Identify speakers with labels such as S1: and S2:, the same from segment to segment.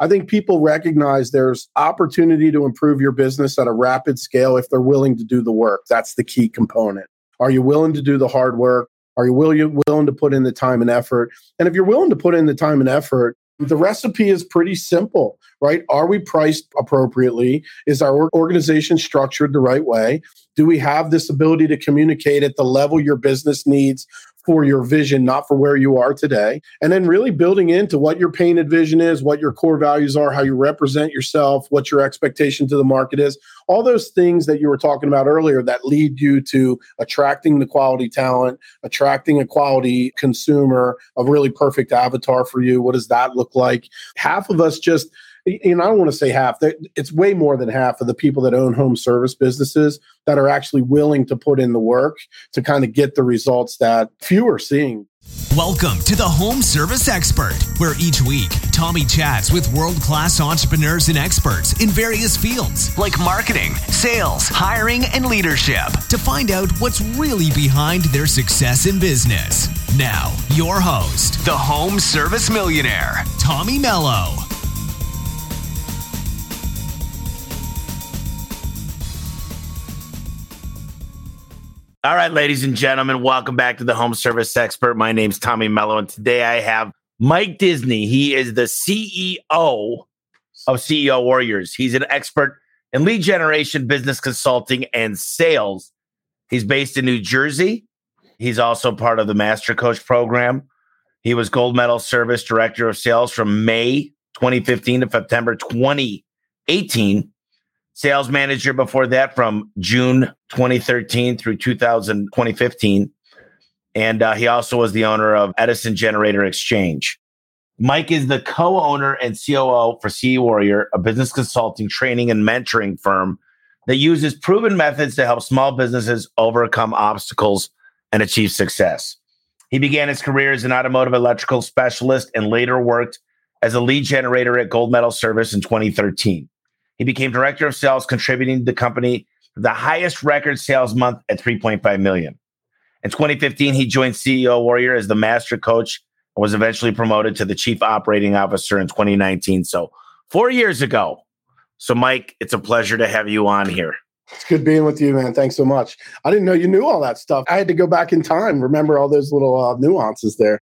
S1: I think people recognize there's opportunity to improve your business at a rapid scale if they're willing to do the work. That's the key component. Are you willing to do the hard work? Are you willing, to put in the time and effort? And if you're willing to put in the time and effort, the recipe is pretty simple, right? Are we priced appropriately? Is our organization structured the right way? Do we have this ability to communicate at the level your business needs for your vision, not for where you are today. And then really building into what your painted vision is, what your core values are, how you represent yourself, what your expectation to the market is, all those things that you were talking about earlier that lead you to attracting the quality talent, attracting a quality consumer, a really perfect avatar for you. What does that look like? Half of us just and I don't want to say half, it's way more than half of the people that own home service businesses that are actually willing to put in the work to kind of get the results that few are seeing.
S2: Welcome to the Home Service Expert, where each week Tommy chats with world class entrepreneurs and experts in various fields like marketing, sales, hiring, and leadership to find out what's really behind their success in business. Now, your host, the Home Service Millionaire, Tommy Mello.
S3: All right, ladies and gentlemen, welcome back to the Home Service Expert. My name's Tommy Mello, and today I have Mike Disney. He is the CEO of CEO Warriors. He's an expert in lead generation, business consulting, and sales. He's based in New Jersey. He's also part of the Master Coach program. He was Gold Medal Service Director of Sales from May 2015 to September 2018 sales manager before that from June 2013 through 2000, 2015. And uh, he also was the owner of Edison Generator Exchange. Mike is the co owner and COO for CEO Warrior, a business consulting, training, and mentoring firm that uses proven methods to help small businesses overcome obstacles and achieve success. He began his career as an automotive electrical specialist and later worked as a lead generator at Gold Medal Service in 2013. He became director of sales, contributing to the company the highest record sales month at 3.5 million. In 2015, he joined CEO Warrior as the master coach and was eventually promoted to the chief operating officer in 2019. So, four years ago. So, Mike, it's a pleasure to have you on here.
S1: It's good being with you, man. Thanks so much. I didn't know you knew all that stuff. I had to go back in time, remember all those little uh, nuances there.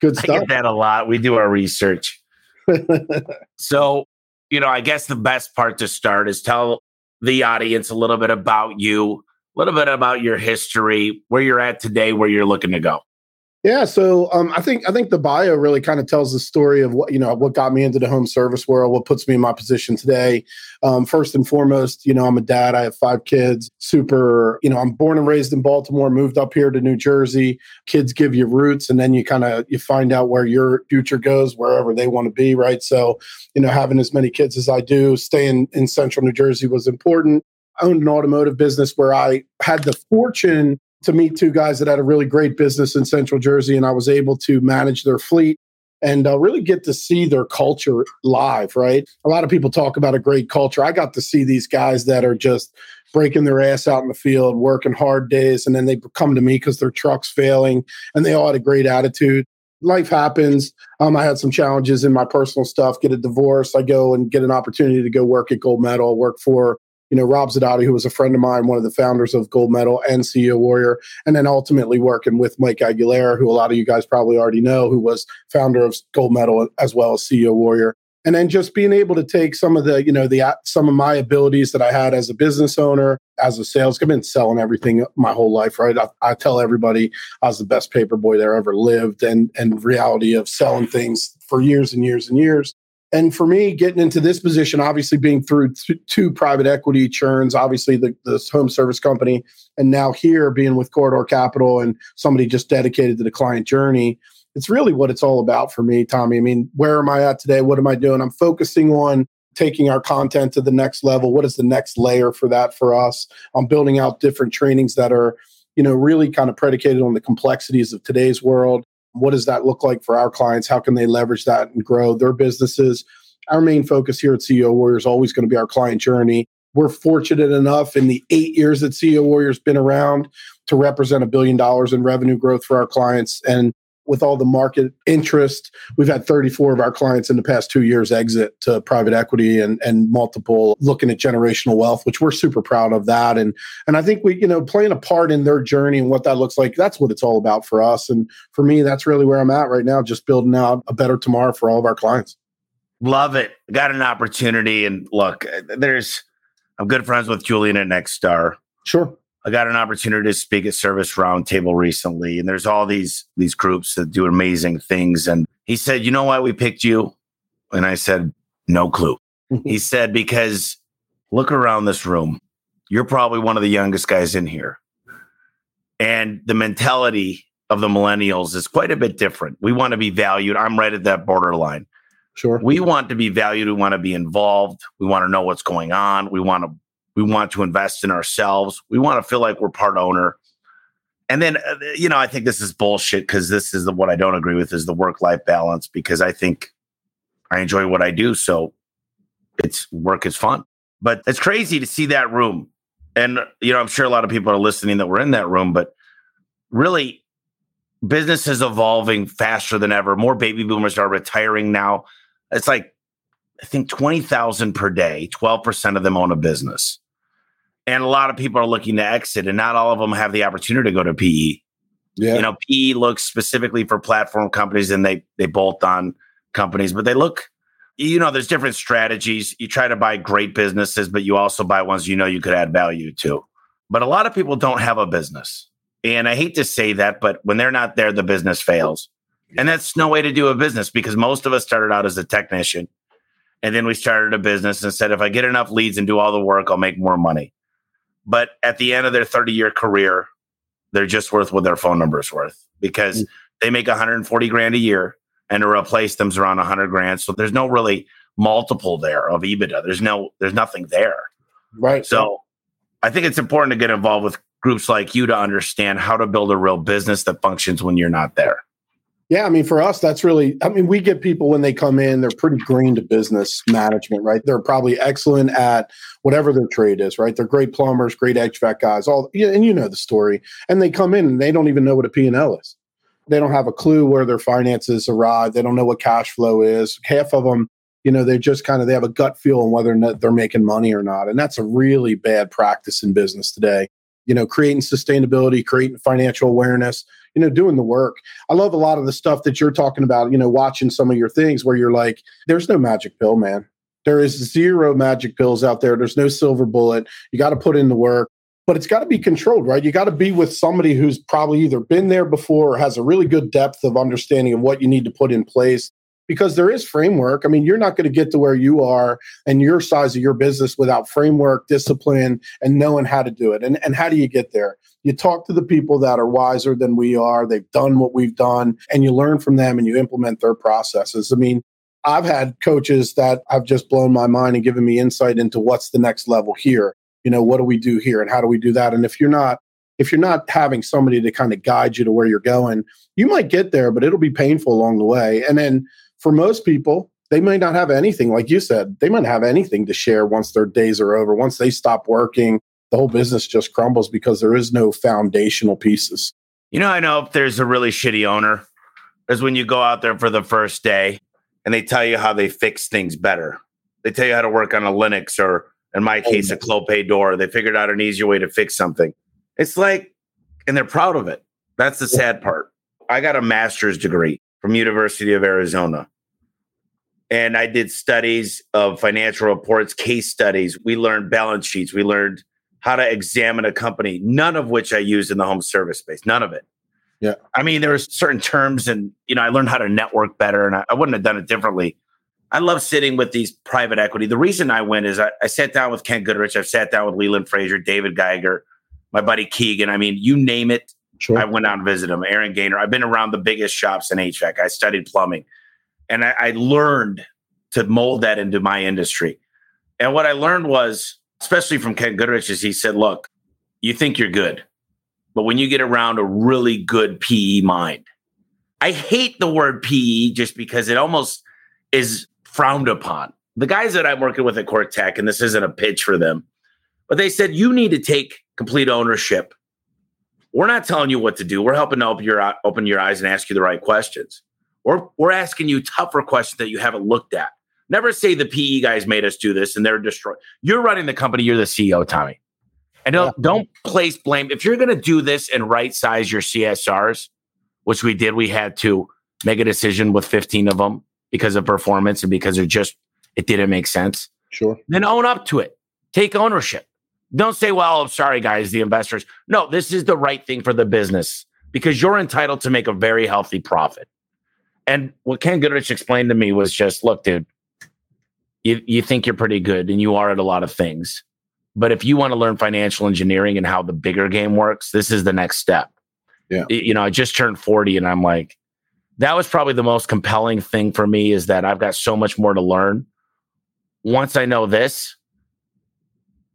S1: Good stuff.
S3: I get that a lot. We do our research. so, you know, I guess the best part to start is tell the audience a little bit about you, a little bit about your history, where you're at today, where you're looking to go.
S1: Yeah, so um, I think I think the bio really kind of tells the story of what you know what got me into the home service world, what puts me in my position today. Um, first and foremost, you know, I'm a dad. I have five kids. Super, you know, I'm born and raised in Baltimore. Moved up here to New Jersey. Kids give you roots, and then you kind of you find out where your future goes, wherever they want to be, right? So, you know, having as many kids as I do, staying in Central New Jersey was important. I owned an automotive business where I had the fortune to meet two guys that had a really great business in Central Jersey, and I was able to manage their fleet and uh, really get to see their culture live. Right, a lot of people talk about a great culture. I got to see these guys that are just breaking their ass out in the field, working hard days, and then they come to me because their truck's failing, and they all had a great attitude. Life happens. Um, I had some challenges in my personal stuff. Get a divorce. I go and get an opportunity to go work at Gold Medal. Work for you know, Rob Zadotti, who was a friend of mine, one of the founders of Gold Medal and CEO Warrior, and then ultimately working with Mike Agugliaro, who a lot of you guys probably already know, who was founder of Gold Medal as well as CEO Warrior. And then just being able to take some of the, you know, the some of my abilities that I had as a business owner, as a sales, I've been selling everything my whole life, right? I, I tell everybody I was the best paper boy there ever lived, and and reality of selling things for years and years and years and for me, getting into this position, obviously being through two private equity churns, obviously the, the home service company, and now here being with Corridor Capital and somebody just dedicated to the client journey, it's really what it's all about for me, Tommy. I mean, where am I at today? What am I doing? I'm focusing on taking our content to the next level. What is the next layer for that for us? I'm building out different trainings that are, you know, really kind of predicated on the complexities of today's world what does that look like for our clients? How can they leverage that and grow their businesses? Our main focus here at CEO Warrior is always going to be our client journey. We're fortunate enough in the eight years that CEO Warrior's been around to represent a billion dollars in revenue growth for our clients. And with all the market interest, we've had 34 of our clients in the past two years exit to private equity and, and multiple looking at generational wealth, which we're super proud of that. And, and I think we, you know, playing a part in their journey and what that looks like, that's what it's all about for us. And for me, that's really where I'm at right now, just building out a better tomorrow for all of our clients.
S3: Love it. Got an opportunity. And look, there's, I'm good friends with Julian at Nexstar.
S1: Sure.
S3: I got an opportunity to speak at Service Roundtable recently, and there's all these these groups that do amazing things. And he said, "You know why we picked you?" And I said, "No clue." he said, "Because look around this room. You're probably one of the youngest guys in here, and the mentality of the millennials is quite a bit different. We want to be valued. I'm right at that borderline.
S1: Sure.
S3: We want to be valued. We want to be involved. We want to know what's going on. We want to we want to invest in ourselves. We want to feel like we're part owner. And then, uh, you know, I think this is bullshit because this is the, what I don't agree with is the work life balance because I think I enjoy what I do. So it's work is fun. But it's crazy to see that room. And, you know, I'm sure a lot of people are listening that were in that room, but really, business is evolving faster than ever. More baby boomers are retiring now. It's like I think 20,000 per day, 12% of them own a business. And a lot of people are looking to exit, and not all of them have the opportunity to go to PE. Yeah. You know, PE looks specifically for platform companies and they they bolt on companies, but they look, you know, there's different strategies. You try to buy great businesses, but you also buy ones you know you could add value to. But a lot of people don't have a business. And I hate to say that, but when they're not there, the business fails. And that's no way to do a business because most of us started out as a technician and then we started a business and said, if I get enough leads and do all the work, I'll make more money. But at the end of their 30 year career, they're just worth what their phone number is worth because mm-hmm. they make 140 grand a year and to replace them's around 100 grand. So there's no really multiple there of EBITDA. There's no, there's nothing there.
S1: Right.
S3: So I think it's important to get involved with groups like you to understand how to build a real business that functions when you're not there.
S1: Yeah, I mean, for us, that's really, I mean, we get people when they come in, they're pretty green to business management, right? They're probably excellent at whatever their trade is, right? They're great plumbers, great HVAC guys, all, and you know the story. And they come in and they don't even know what a P&L is. They don't have a clue where their finances arrive. They don't know what cash flow is. Half of them, you know, they just kind of, they have a gut feel on whether or not they're making money or not. And that's a really bad practice in business today. You know, creating sustainability, creating financial awareness, you know, doing the work. I love a lot of the stuff that you're talking about, you know, watching some of your things where you're like, there's no magic pill, man. There is zero magic pills out there. There's no silver bullet. You got to put in the work, but it's got to be controlled, right? You got to be with somebody who's probably either been there before or has a really good depth of understanding of what you need to put in place because there is framework. I mean, you're not going to get to where you are and your size of your business without framework, discipline, and knowing how to do it. And, and how do you get there? You talk to the people that are wiser than we are. They've done what we've done, and you learn from them and you implement their processes. I mean, I've had coaches that have just blown my mind and given me insight into what's the next level here. You know, what do we do here and how do we do that? And if you're not if you're not having somebody to kind of guide you to where you're going, you might get there, but it'll be painful along the way. And then for most people, they might not have anything. Like you said, they might have anything to share once their days are over. Once they stop working, the whole business just crumbles because there is no foundational pieces.
S3: You know, I know if there's a really shitty owner, is when you go out there for the first day and they tell you how they fix things better. They tell you how to work on a Linux or, in my oh, case, a Clopay door. They figured out an easier way to fix something. It's like, and they're proud of it. That's the sad part. I got a master's degree from University of Arizona. And I did studies of financial reports, case studies. We learned balance sheets. We learned how to examine a company, none of which I used in the home service space. None of it.
S1: Yeah.
S3: I mean, there were certain terms and, you know, I learned how to network better and I, I wouldn't have done it differently. I love sitting with these private equity. The reason I went is I, I sat down with Ken Goodrich. I've sat down with Leland Fraser, David Geiger, my buddy Keegan. I mean, you name it. Sure. I went out and visited him. Aaron Gaynor. I've been around the biggest shops in HVAC. I studied plumbing, and I, I learned to mold that into my industry. And what I learned was, especially from Ken Goodrich, is he said, "Look, you think you're good, but when you get around a really good PE mind, I hate the word PE just because it almost is frowned upon. The guys that I'm working with at Cortec, and this isn't a pitch for them, but they said you need to take complete ownership We're not telling you what to do. We're helping to open your open your eyes and ask you the right questions. We're we're asking you tougher questions that you haven't looked at. Never say the PE guys made us do this and they're destroyed. You're running the company. You're the CEO, Tommy. And don't, yeah. don't place blame. If you're going to do this and right size your CSRs, which we did, we had to make a decision with 15 of them because of performance and because it just it didn't make sense.
S1: Sure.
S3: Then own up to it. Take ownership. Don't say, well, I'm sorry, guys, the investors. No, this is the right thing for the business because you're entitled to make a very healthy profit. And what Ken Goodrich explained to me was just, look, dude, you, you think you're pretty good and you are at a lot of things. But if you want to learn financial engineering and how the bigger game works, this is the next step.
S1: Yeah.
S3: You know, I just turned 40 and I'm like, that was probably the most compelling thing for me is that I've got so much more to learn. Once I know this,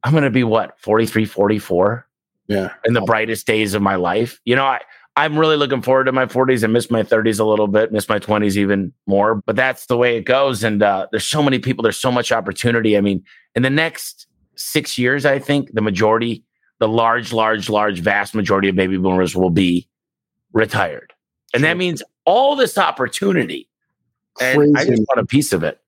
S3: I'm going to be what, 43, 44?
S1: Yeah.
S3: In the brightest days of my life. You know, I, I'm really looking forward to my 40s. I miss my 30s a little bit, miss my 20s even more, but that's the way it goes. And uh, there's so many people, there's so much opportunity. I mean, in the next six years, I think the majority, the large, large, large, vast majority of baby boomers will be retired. And that means all this opportunity. And Crazy. I just want a piece of it.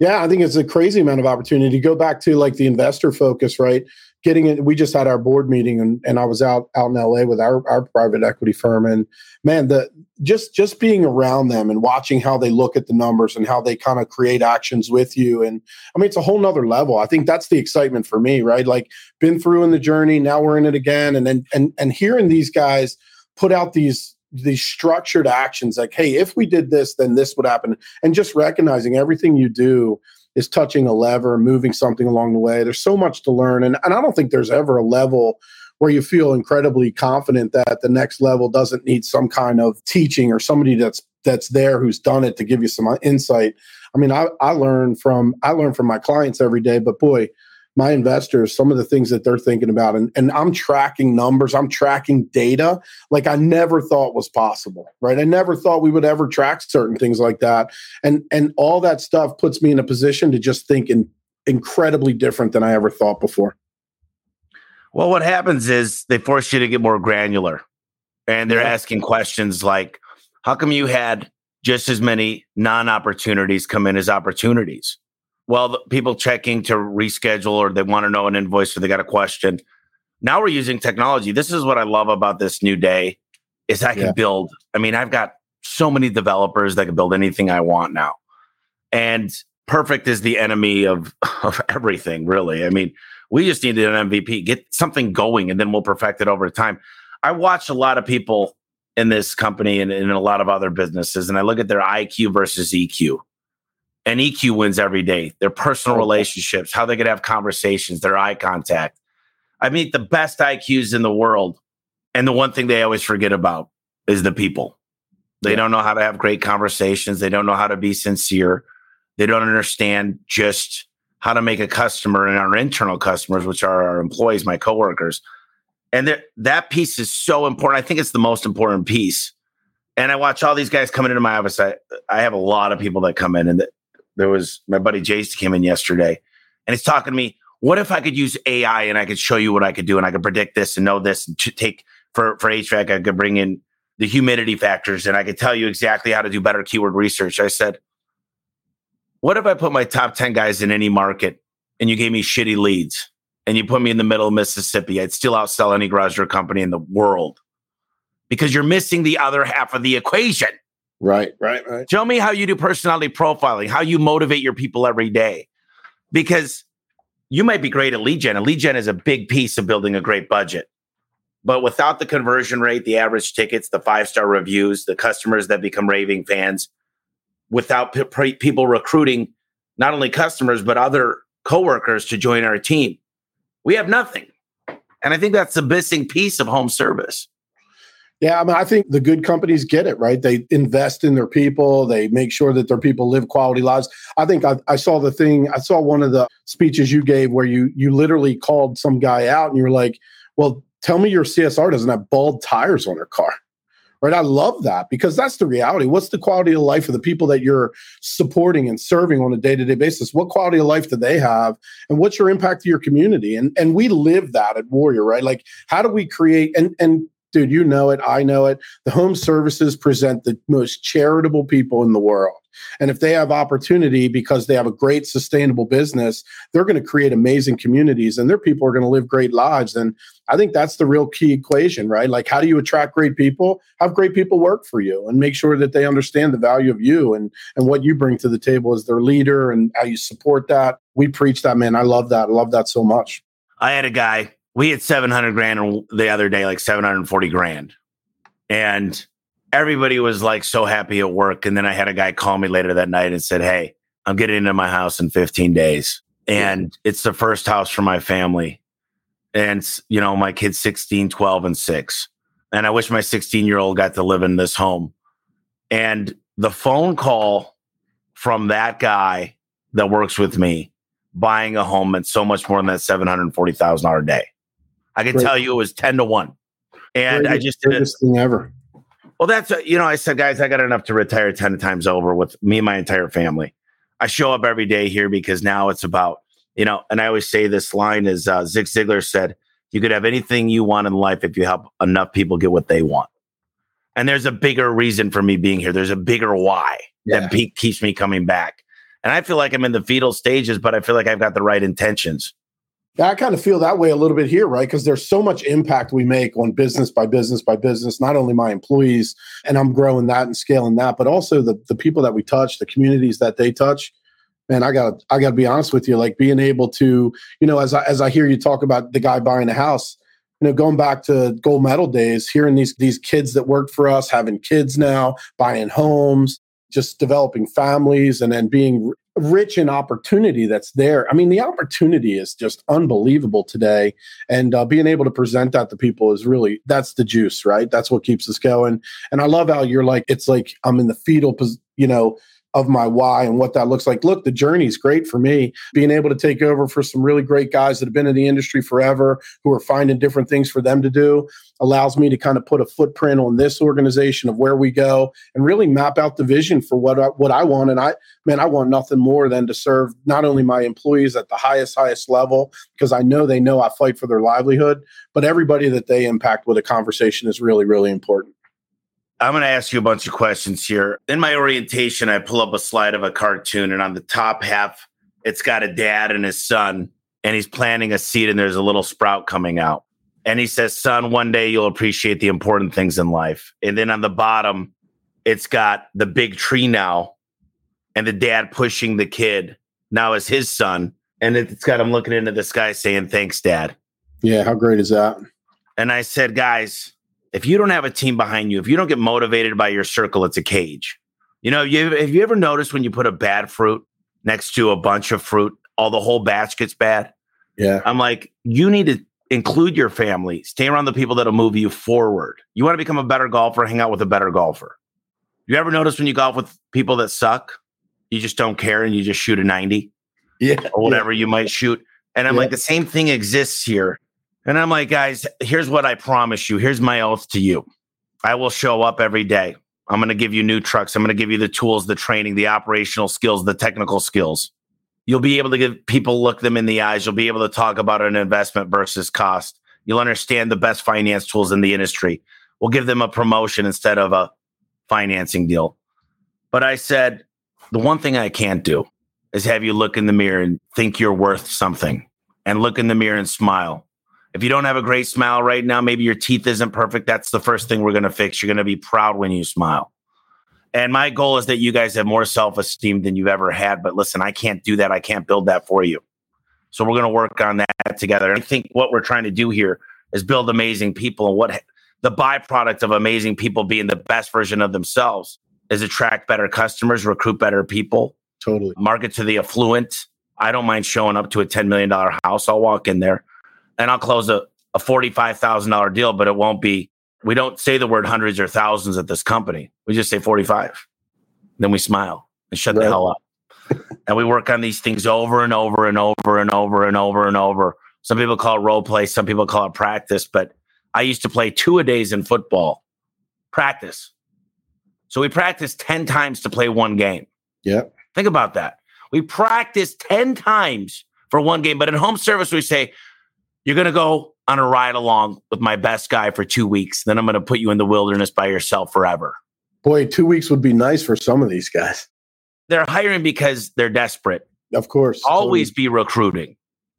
S1: Yeah, I think it's a crazy amount of opportunity. To go back to like the investor focus, right? Getting it. We just had our board meeting, and, and I was out out in LA with our our private equity firm, and man, the just just being around them and watching how they look at the numbers and how they kind of create actions with you, and I mean, it's a whole nother level. I think that's the excitement for me, right? Like been through in the journey, now we're in it again, and then and and hearing these guys put out these these structured actions like hey if we did this then this would happen. And just recognizing everything you do is touching a lever moving something along the way. There's so much to learn and, and i don't think there's ever a level where you feel incredibly confident that the next level doesn't need some kind of teaching or somebody that's that's there who's done it to give you some uh, insight. I mean i, I learn from i learn from my clients every day but boy my investors some of the things that they're thinking about and, and i'm tracking numbers i'm tracking data like i never thought was possible right? I never thought we would ever track certain things like that. And and all that stuff puts me in a position to just think in, incredibly different than i ever thought before.
S3: Well what happens is they force you to get more granular and they're yeah. asking questions like how come you had just as many non-opportunities come in as opportunities well, people checking to reschedule or they want to know an invoice or they got a question. Now we're using technology. This is what I love about this new day is I can yeah. build. I mean, I've got so many developers that can build anything I want now. And perfect is the enemy of, of everything, really. I mean, we just needed an MVP, get something going, and then we'll perfect it over time. I watch a lot of people in this company and in a lot of other businesses, and I look at their IQ versus EQ and EQ wins every day. Their personal oh, relationships, how they could have conversations, their eye contact. I meet the best IQs in the world. And the one thing they always forget about is the people. They yeah. don't know how to have great conversations. They don't know how to be sincere. They don't understand just how to make a customer and our internal customers, which are our employees, my coworkers. And that piece is so important. I think it's the most important piece. And I watch all these guys coming into my office. I, I have a lot of people that come in and there was my buddy Jace came in yesterday and he's talking to me. What if I could use AI and I could show you what I could do and I could predict this and know this and take for, for HVAC, I could bring in the humidity factors and I could tell you exactly how to do better keyword research. I said, what if I put my top 10 guys in any market and you gave me shitty leads and you put me in the middle of Mississippi? I'd still outsell any garage door company in the world because you're missing the other half of the equation.
S1: Right, right, right.
S3: Show me how you do personality profiling, how you motivate your people every day. Because you might be great at lead gen, and lead gen is a big piece of building a great budget. But without the conversion rate, the average tickets, the five star reviews, the customers that become raving fans, without p- people recruiting not only customers, but other coworkers to join our team, we have nothing. And I think that's the missing piece of home service.
S1: Yeah, I mean, I think the good companies get it right. They invest in their people. They make sure that their people live quality lives. I think I, I, saw the thing. I saw one of the speeches you gave where you you literally called some guy out and you were like, "Well, tell me your CSR doesn't have bald tires on their car." Right? I love that because that's the reality. What's the quality of life of the people that you're supporting and serving on a day to day basis? What quality of life do they have, and what's your impact to your community? And and we live that at Warrior, right? Like, how do we create and and dude, you know it. I know it. The home services present the most charitable people in the world. And if they have opportunity because they have a great sustainable business, they're going to create amazing communities and their people are going to live great lives. And I think that's the real key equation, right? Like, how do you attract great people? Have great people work for you and make sure that they understand the value of you and, and what you bring to the table as their leader and how you support that. We preach that, man. I love that. I love that so much.
S3: I had a guy, we had 700 grand the other day, like 740 grand. And everybody was like so happy at work. And then I had a guy call me later that night and said, Hey, I'm getting into my house in 15 days. And it's the first house for my family. And, you know, my kid's 16, 12, and six. And I wish my 16 year old got to live in this home. And the phone call from that guy that works with me buying a home meant so much more than that $740,000 a day. I can tell you it was 10 to 1. And
S1: greatest,
S3: I just did it.
S1: thing ever.
S3: Well, that's, you know, I said, guys, I got enough to retire 10 times over with me and my entire family. I show up every day here because now it's about, you know, and I always say this line is uh, Zig Ziglar said, you could have anything you want in life if you help enough people get what they want. And there's a bigger reason for me being here. There's a bigger why
S1: Yeah.
S3: that keeps me coming back. And I feel like I'm in the fetal stages, but I feel like I've got the right intentions.
S1: I kind of feel that way a little bit here, right? Because there's so much impact we make on business by business by business, not only my employees, and I'm growing that and scaling that, but also the the people that we touch, the communities that they touch. And I got I got to be honest with you, like being able to, you know, as I, as I hear you talk about the guy buying a house, you know, going back to gold medal days, hearing these these kids that worked for us having kids now, buying homes, just developing families, and then being rich in opportunity that's there. I mean, the opportunity is just unbelievable today, and uh, being able to present that to people is really that's the juice, right? That's what keeps us going. And I love how you're like, it's like I'm in the fetal, pos- you know. Of my why and what that looks like. Look, the journey is great for me. Being able to take over for some really great guys that have been in the industry forever, who are finding different things for them to do, allows me to kind of put a footprint on this organization of where we go and really map out the vision for what I, what I want. And I, man, I want nothing more than to serve not only my employees at the highest, highest level, because I know they know I fight for their livelihood, but everybody that they impact with a conversation is really, really important.
S3: I'm going to ask you a bunch of questions here. In my orientation, I pull up a slide of a cartoon, and on the top half, it's got a dad and his son, and he's planting a seed, and there's a little sprout coming out. And he says, Son, one day you'll appreciate the important things in life. And then on the bottom, it's got the big tree now, and the dad pushing the kid now as his son. And it's got him looking into the sky saying, Thanks, dad.
S1: Yeah, how great is that?
S3: And I said, guys, if you don't have a team behind you, if you don't get motivated by your circle, it's a cage. You know, you, have you ever noticed when you put a bad fruit next to a bunch of fruit, all the whole batch gets bad?
S1: Yeah,
S3: I'm like, you need to include your family, stay around the people that'll move you forward. You want to become a better golfer, hang out with a better golfer. You ever notice when you golf with people that suck, you just don't care and you just shoot a 90?
S1: yeah,
S3: or whatever you might shoot. And I'm
S1: Yeah.
S3: like, the same thing exists here. And I'm like, guys, here's what I promise you. Here's my oath to you. I will show up every day. I'm going to give you new trucks. I'm going to give you the tools, the training, the operational skills, the technical skills. You'll be able to give people look them in the eyes. You'll be able to talk about an investment versus cost. You'll understand the best finance tools in the industry. We'll give them a promotion instead of a financing deal. But I said, the one thing I can't do is have you look in the mirror and think you're worth something and look in the mirror and smile. If you don't have a great smile right now, maybe your teeth isn't perfect. That's the first thing we're going to fix. You're going to be proud when you smile. And my goal is that you guys have more self esteem than you've ever had. But listen, I can't do that. I can't build that for you. So we're going to work on that together. I think what we're trying to do here is build amazing people. And what the byproduct of amazing people being the best version of themselves is attract better customers, recruit better people,
S1: totally.
S3: market to the affluent. I don't mind showing up to a $10 million house. I'll walk in there and I'll close a, a $45,000 deal, but it won't be, we don't say the word hundreds or thousands at this company. We just say 45. Then we smile and shut the hell up. and we work on these things over and over and over and over and over and over. Some people call it role play, some people call it practice, but I used to play two a days in football. Practice. So we practice 10 times to play one game.
S1: Yeah,
S3: Think about that. We practice 10 times for one game, but in home service, we say, you're going to go on a ride along with my best guy for two weeks. Then I'm going to put you in the wilderness by yourself forever.
S1: Boy, two weeks would be nice for some of these guys.
S3: They're hiring because they're desperate.
S1: Of course.
S3: Always totally. be recruiting.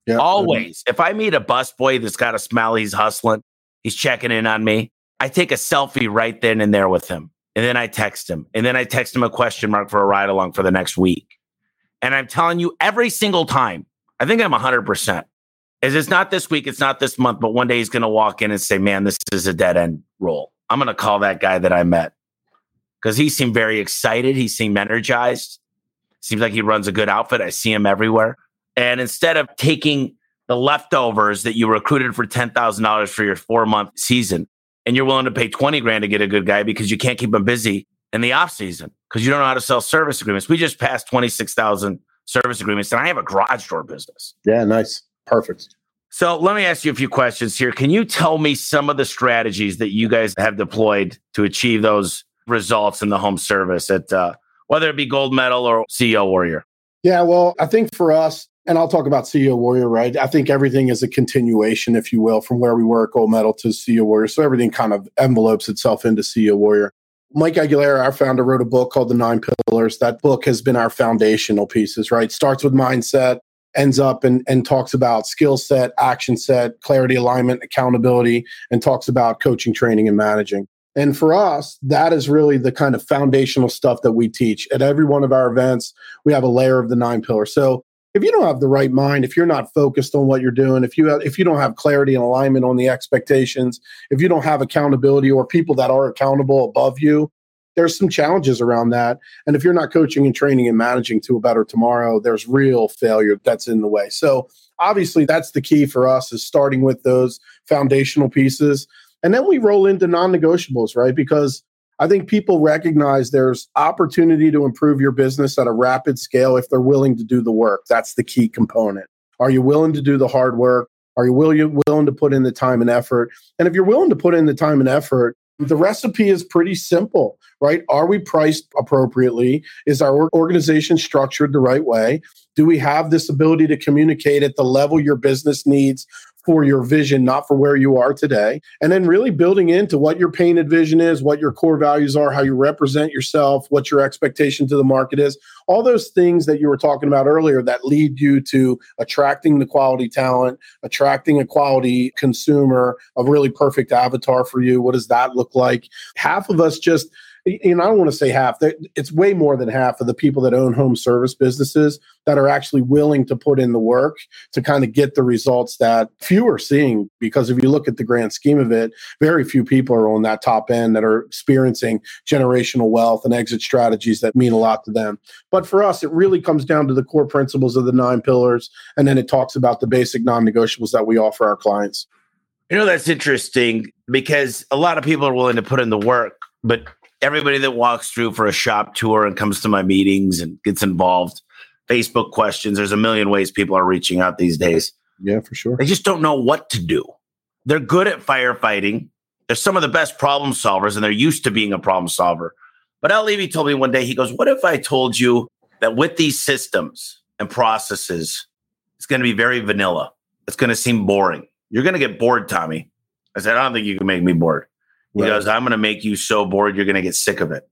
S3: Yeah. Always. If I meet a busboy that's got a smile, he's hustling, he's checking in on me. I take a selfie right then and there with him. And then I text him. And then I text him a question mark for a ride along for the next week. And I'm telling you, every single time, I think I'm 100%. Is it's not this week, it's not this month, but one day he's going to walk in and say, man, this is a dead end role. I'm going to call that guy that I met because he seemed very excited. He seemed energized. Seems like he runs a good outfit. I see him everywhere. And instead of taking the leftovers that you recruited for $10,000 for your four month season, and you're willing to pay 20 grand to get a good guy because you can't keep him busy in the off season because you don't know how to sell service agreements. We just passed 26,000 service agreements and I have a garage door business.
S1: Yeah, nice. Perfect.
S3: So let me ask you a few questions here. Can you tell me some of the strategies that you guys have deployed to achieve those results in the home service at uh, whether it be gold medal or CEO warrior?
S1: Yeah, well, I think for us, and I'll talk about CEO Warrior, right? I think everything is a continuation, if you will, from where we were at Gold Medal to CEO Warrior. So everything kind of envelopes itself into CEO Warrior. Mike Agugliaro, our founder, wrote a book called The Nine Pillars. That book has been our foundational pieces, right? Starts with mindset, ends up and, and talks about skill set, action set, clarity, alignment, accountability, and talks about coaching, training, and managing. And for us, that is really the kind of foundational stuff that we teach. At every one of our events, we have a layer of the nine pillars. So if you don't have the right mind, if you're not focused on what you're doing, if you have, if you don't have clarity and alignment on the expectations, if you don't have accountability or people that are accountable above you, there's some challenges around that. And if you're not coaching and training and managing to a better tomorrow, there's real failure that's in the way. So obviously that's the key for us is starting with those foundational pieces. And then we roll into non-negotiables, right? Because I think people recognize there's opportunity to improve your business at a rapid scale if they're willing to do the work. That's the key component. Are you willing to do the hard work? Are you willing, willing to put in the time and effort? And if you're willing to put in the time and effort, the recipe is pretty simple, right? Are we priced appropriately? Is our organization structured the right way? Do we have this ability to communicate at the level your business needs for your vision, not for where you are today. And then really building into what your painted vision is, what your core values are, how you represent yourself, what your expectation to the market is, all those things that you were talking about earlier that lead you to attracting the quality talent, attracting a quality consumer, a really perfect avatar for you. What does that look like? Half of us just and I don't want to say half, it's way more than half of the people that own home service businesses that are actually willing to put in the work to kind of get the results that few are seeing. Because if you look at the grand scheme of it, very few people are on that top end that are experiencing generational wealth and exit strategies that mean a lot to them. But for us, it really comes down to the core principles of the nine pillars. And then it talks about the basic non negotiables that we offer our clients.
S3: You know, that's interesting because a lot of people are willing to put in the work, but everybody that walks through for a shop tour and comes to my meetings and gets involved, Facebook questions. There's a million ways people are reaching out these days.
S1: Yeah, for sure.
S3: They just don't know what to do. They're good at firefighting. They're some of the best problem solvers, and they're used to being a problem solver. But Al Levi told me one day, he goes, What if I told you that with these systems and processes, it's going to be very vanilla? It's going to seem boring. You're going to get bored, Tommy. I said, I don't think you can make me bored. He right. goes, I'm going to make you so bored, you're going to get sick of it.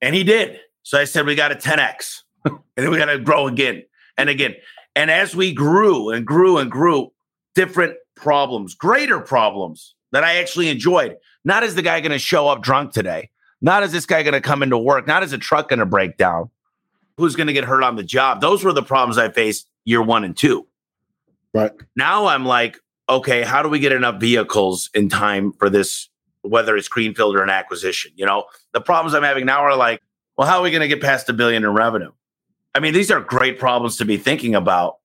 S3: And he did. So I said, we got a 10X and then we got to grow again and again. And as we grew and grew and grew, different problems, greater problems that I actually enjoyed. Not as the guy going to show up drunk today. Not as this guy going to come into work. Not as a truck going to break down. Who's going to get hurt on the job? Those were the problems I faced year one and two.
S1: Right.
S3: Now I'm like, okay, how do we get enough vehicles in time for this whether it's greenfield or an acquisition. You know, the problems I'm having now are like, well, how are we going to get past a billion in revenue? I mean, these are great problems to be thinking about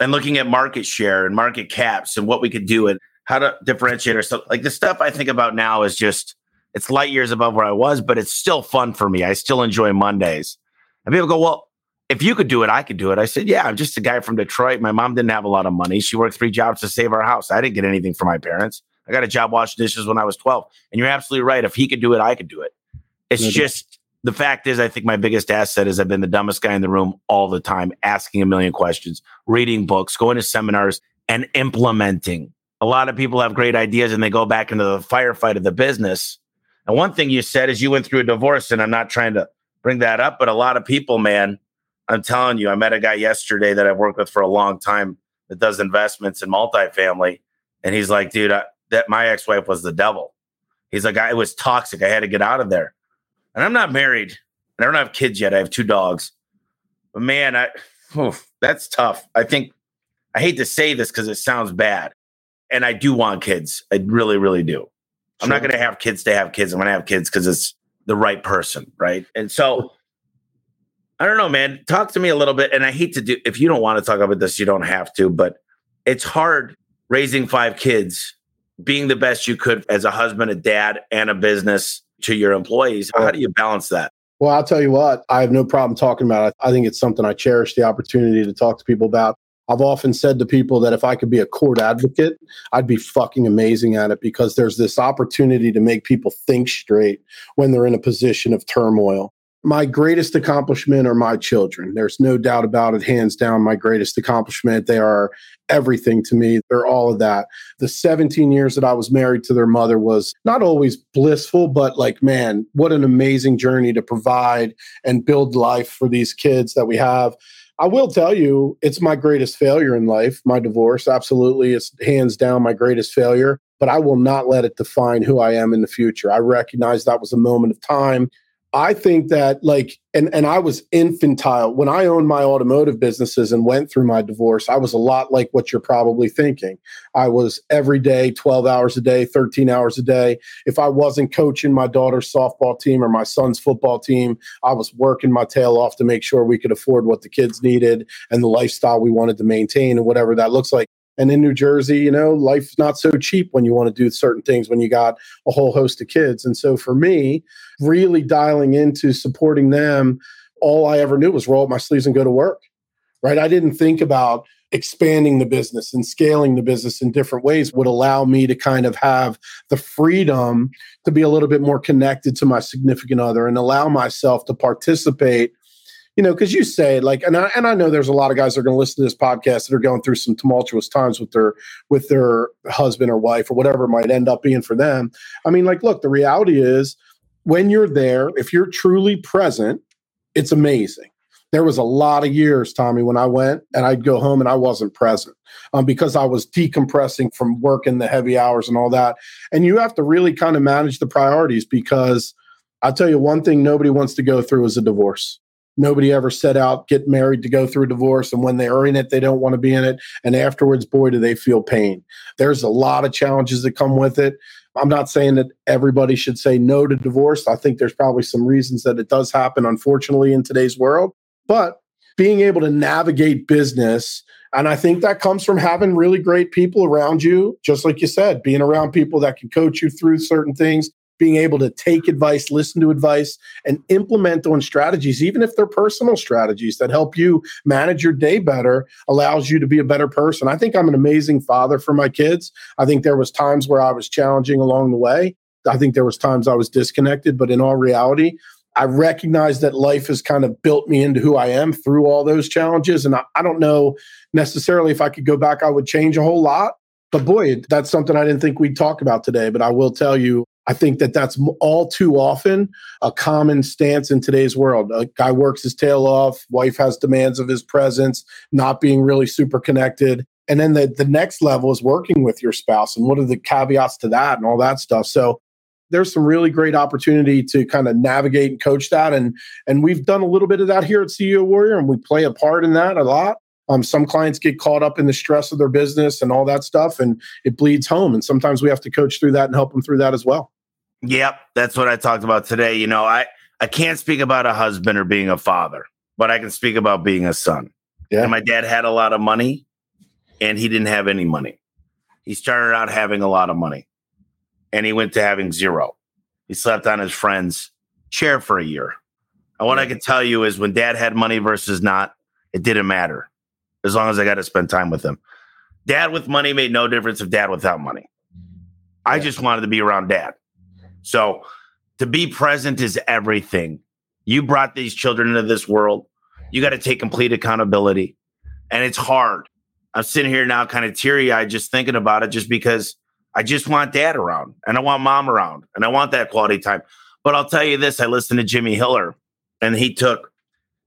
S3: and looking at market share and market caps and what we could do and how to differentiate ourselves. Like the stuff I think about now is just, it's light years above where I was, but it's still fun for me. I still enjoy Mondays. And people go, well, if you could do it, I could do it. I said, yeah, I'm just a guy from Detroit. My mom didn't have a lot of money. She worked three jobs to save our house. I didn't get anything from my parents. I got a job washing dishes when I was 12. And you're absolutely right. If he could do it, I could do it. It's mm-hmm. just the fact is, I think my biggest asset is I've been the dumbest guy in the room all the time, asking a million questions, reading books, going to seminars, and implementing a lot of people have great ideas and they go back into the firefight of the business. And one thing you said is you went through a divorce, and I'm not trying to bring that up, but a lot of people, man, I'm telling you, I met a guy yesterday that I've worked with for a long time that does investments in multifamily. And he's like, dude, I, that my ex wife was the devil. He's like, I, it was toxic. I had to get out of there. And I'm not married. And I don't have kids yet. I have two dogs. But man, I, oof, that's tough. I think I hate to say this because it sounds bad. And I do want kids. I really, really do. I'm not going to have kids to have kids. I'm going to have kids because it's the right person. Right. And so I don't know, man. Talk to me a little bit. And I hate to do, if you don't want to talk about this, you don't have to, but it's hard raising five kids, being the best you could as a husband, a dad, and a business to your employees. How uh-huh. do you balance that?
S1: Well, I'll tell you what, I have no problem talking about it. I think it's something I cherish the opportunity to talk to people about. I've often said to people that if I could be a court advocate, I'd be fucking amazing at it because there's this opportunity to make people think straight when they're in a position of turmoil my greatest accomplishment are my children. There's no doubt about it. Hands down, my greatest accomplishment. They are everything to me. They're all of that. The 17 years that I was married to their mother was not always blissful, but like, man, what an amazing journey to provide and build life for these kids that we have. I will tell you, it's my greatest failure in life, my divorce. Absolutely. It's hands down my greatest failure, but I will not let it define who I am in the future. I recognize that was a moment of time I think that like and and I was infantile when I owned my automotive businesses and went through my divorce. I was a lot like what you're probably thinking. I was every day 12 hours a day, 13 hours a day. If I wasn't coaching my daughter's softball team or my son's football team, I was working my tail off to make sure we could afford what the kids needed and the lifestyle we wanted to maintain and whatever that looks like. And in New Jersey, you know, life's not so cheap when you want to do certain things when you got a whole host of kids. And so for me, really dialing into supporting them, all I ever knew was roll up my sleeves and go to work. Right. I didn't think about expanding the business and scaling the business in different ways would allow me to kind of have the freedom to be a little bit more connected to my significant other and allow myself to participate you know, because you say like, and I, and I know there's a lot of guys that are going to listen to this podcast that are going through some tumultuous times with their with their husband or wife or whatever it might end up being for them. I mean, like, look, the reality is when you're there, if you're truly present, it's amazing. There was a lot of years, Tommy, when I went and I'd go home and I wasn't present um, because I was decompressing from working the heavy hours and all that. And you have to really kind of manage the priorities because I'll tell you one thing nobody wants to go through is a divorce. Nobody ever set out, get married to go through a divorce. And when they're in it, they don't want to be in it. And afterwards, boy, do they feel pain. There's a lot of challenges that come with it. I'm not saying that everybody should say no to divorce. I think there's probably some reasons that it does happen, unfortunately, in today's world. But being able to navigate business, and I think that comes from having really great people around you, just like you said, being around people that can coach you through certain things, being able to take advice, listen to advice, and implement on strategies, even if they're personal strategies that help you manage your day better, allows you to be a better person. I think I'm an amazing father for my kids. I think there was times where I was challenging along the way. I think there was times I was disconnected, but in all reality, I recognize that life has kind of built me into who I am through all those challenges. And I, I don't know necessarily if I could go back, I would change a whole lot. But boy, that's something I didn't think we'd talk about today. But I will tell you, I think that that's all too often a common stance in today's world. A guy works his tail off, wife has demands of his presence, not being really super connected. And then the, the next level is working with your spouse and what are the caveats to that and all that stuff. So there's some really great opportunity to kind of navigate and coach that. And and we've done a little bit of that here at CEO Warrior and we play a part in that a lot. Um, some clients get caught up in the stress of their business and all that stuff, and it bleeds home. And sometimes we have to coach through that and help them through that as well.
S3: Yep, that's what I talked about today. You know, I I can't speak about a husband or being a father, but I can speak about being a son. Yeah. And my dad had a lot of money and he didn't have any money. He started out having a lot of money and he went to having zero. He slept on his friend's chair for a year. And what I can tell you is when dad had money versus not, it didn't matter as long as I got to spend time with him. Dad with money made no difference if dad without money. I just wanted to be around dad. So to be present is everything. You brought these children into this world. You got to take complete accountability. And it's hard. I'm sitting here now kind of teary eyed just thinking about it just because I just want dad around and I want mom around and I want that quality time. But I'll tell you this I listened to Jimmy Hiller and he took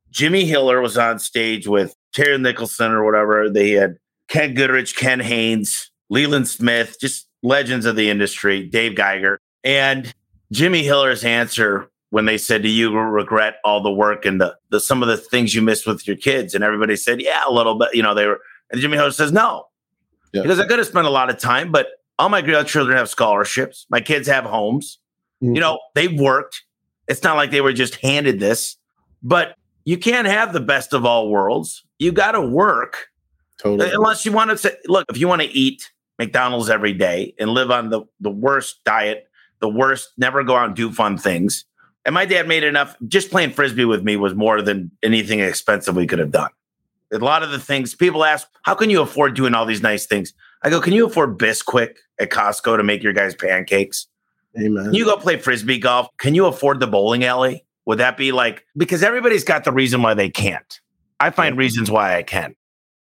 S3: Jimmy Hiller was on stage with Terry Nicholson or whatever. They had Ken Goodrich, Ken Haynes, Leland Smith, just legends of the industry, Dave Geiger. And Jimmy Hiller's answer when they said, Do you regret all the work and the, the some of the things you missed with your kids? And everybody said, Yeah, a little bit. You know, they were and Jimmy Hiller says, No. Yeah. Because I could have spent a lot of time, but all my grandchildren have scholarships. My kids have homes. Mm-hmm. You know, they've worked. It's not like they were just handed this, but you can't have the best of all worlds. You got to work. Totally. Unless you want to say, look, if you want to eat McDonald's every day and live on the, the worst diet, the worst, never go out and do fun things. And my dad made enough, just playing frisbee with me was more than anything expensive we could have done. A lot of the things people ask, how can you afford doing all these nice things? I go, can you afford Bisquick at Costco to make your guys pancakes? Amen. Can you go play frisbee golf? Can you afford the bowling alley? Would that be like because everybody's got the reason why they can't? I find reasons why I can.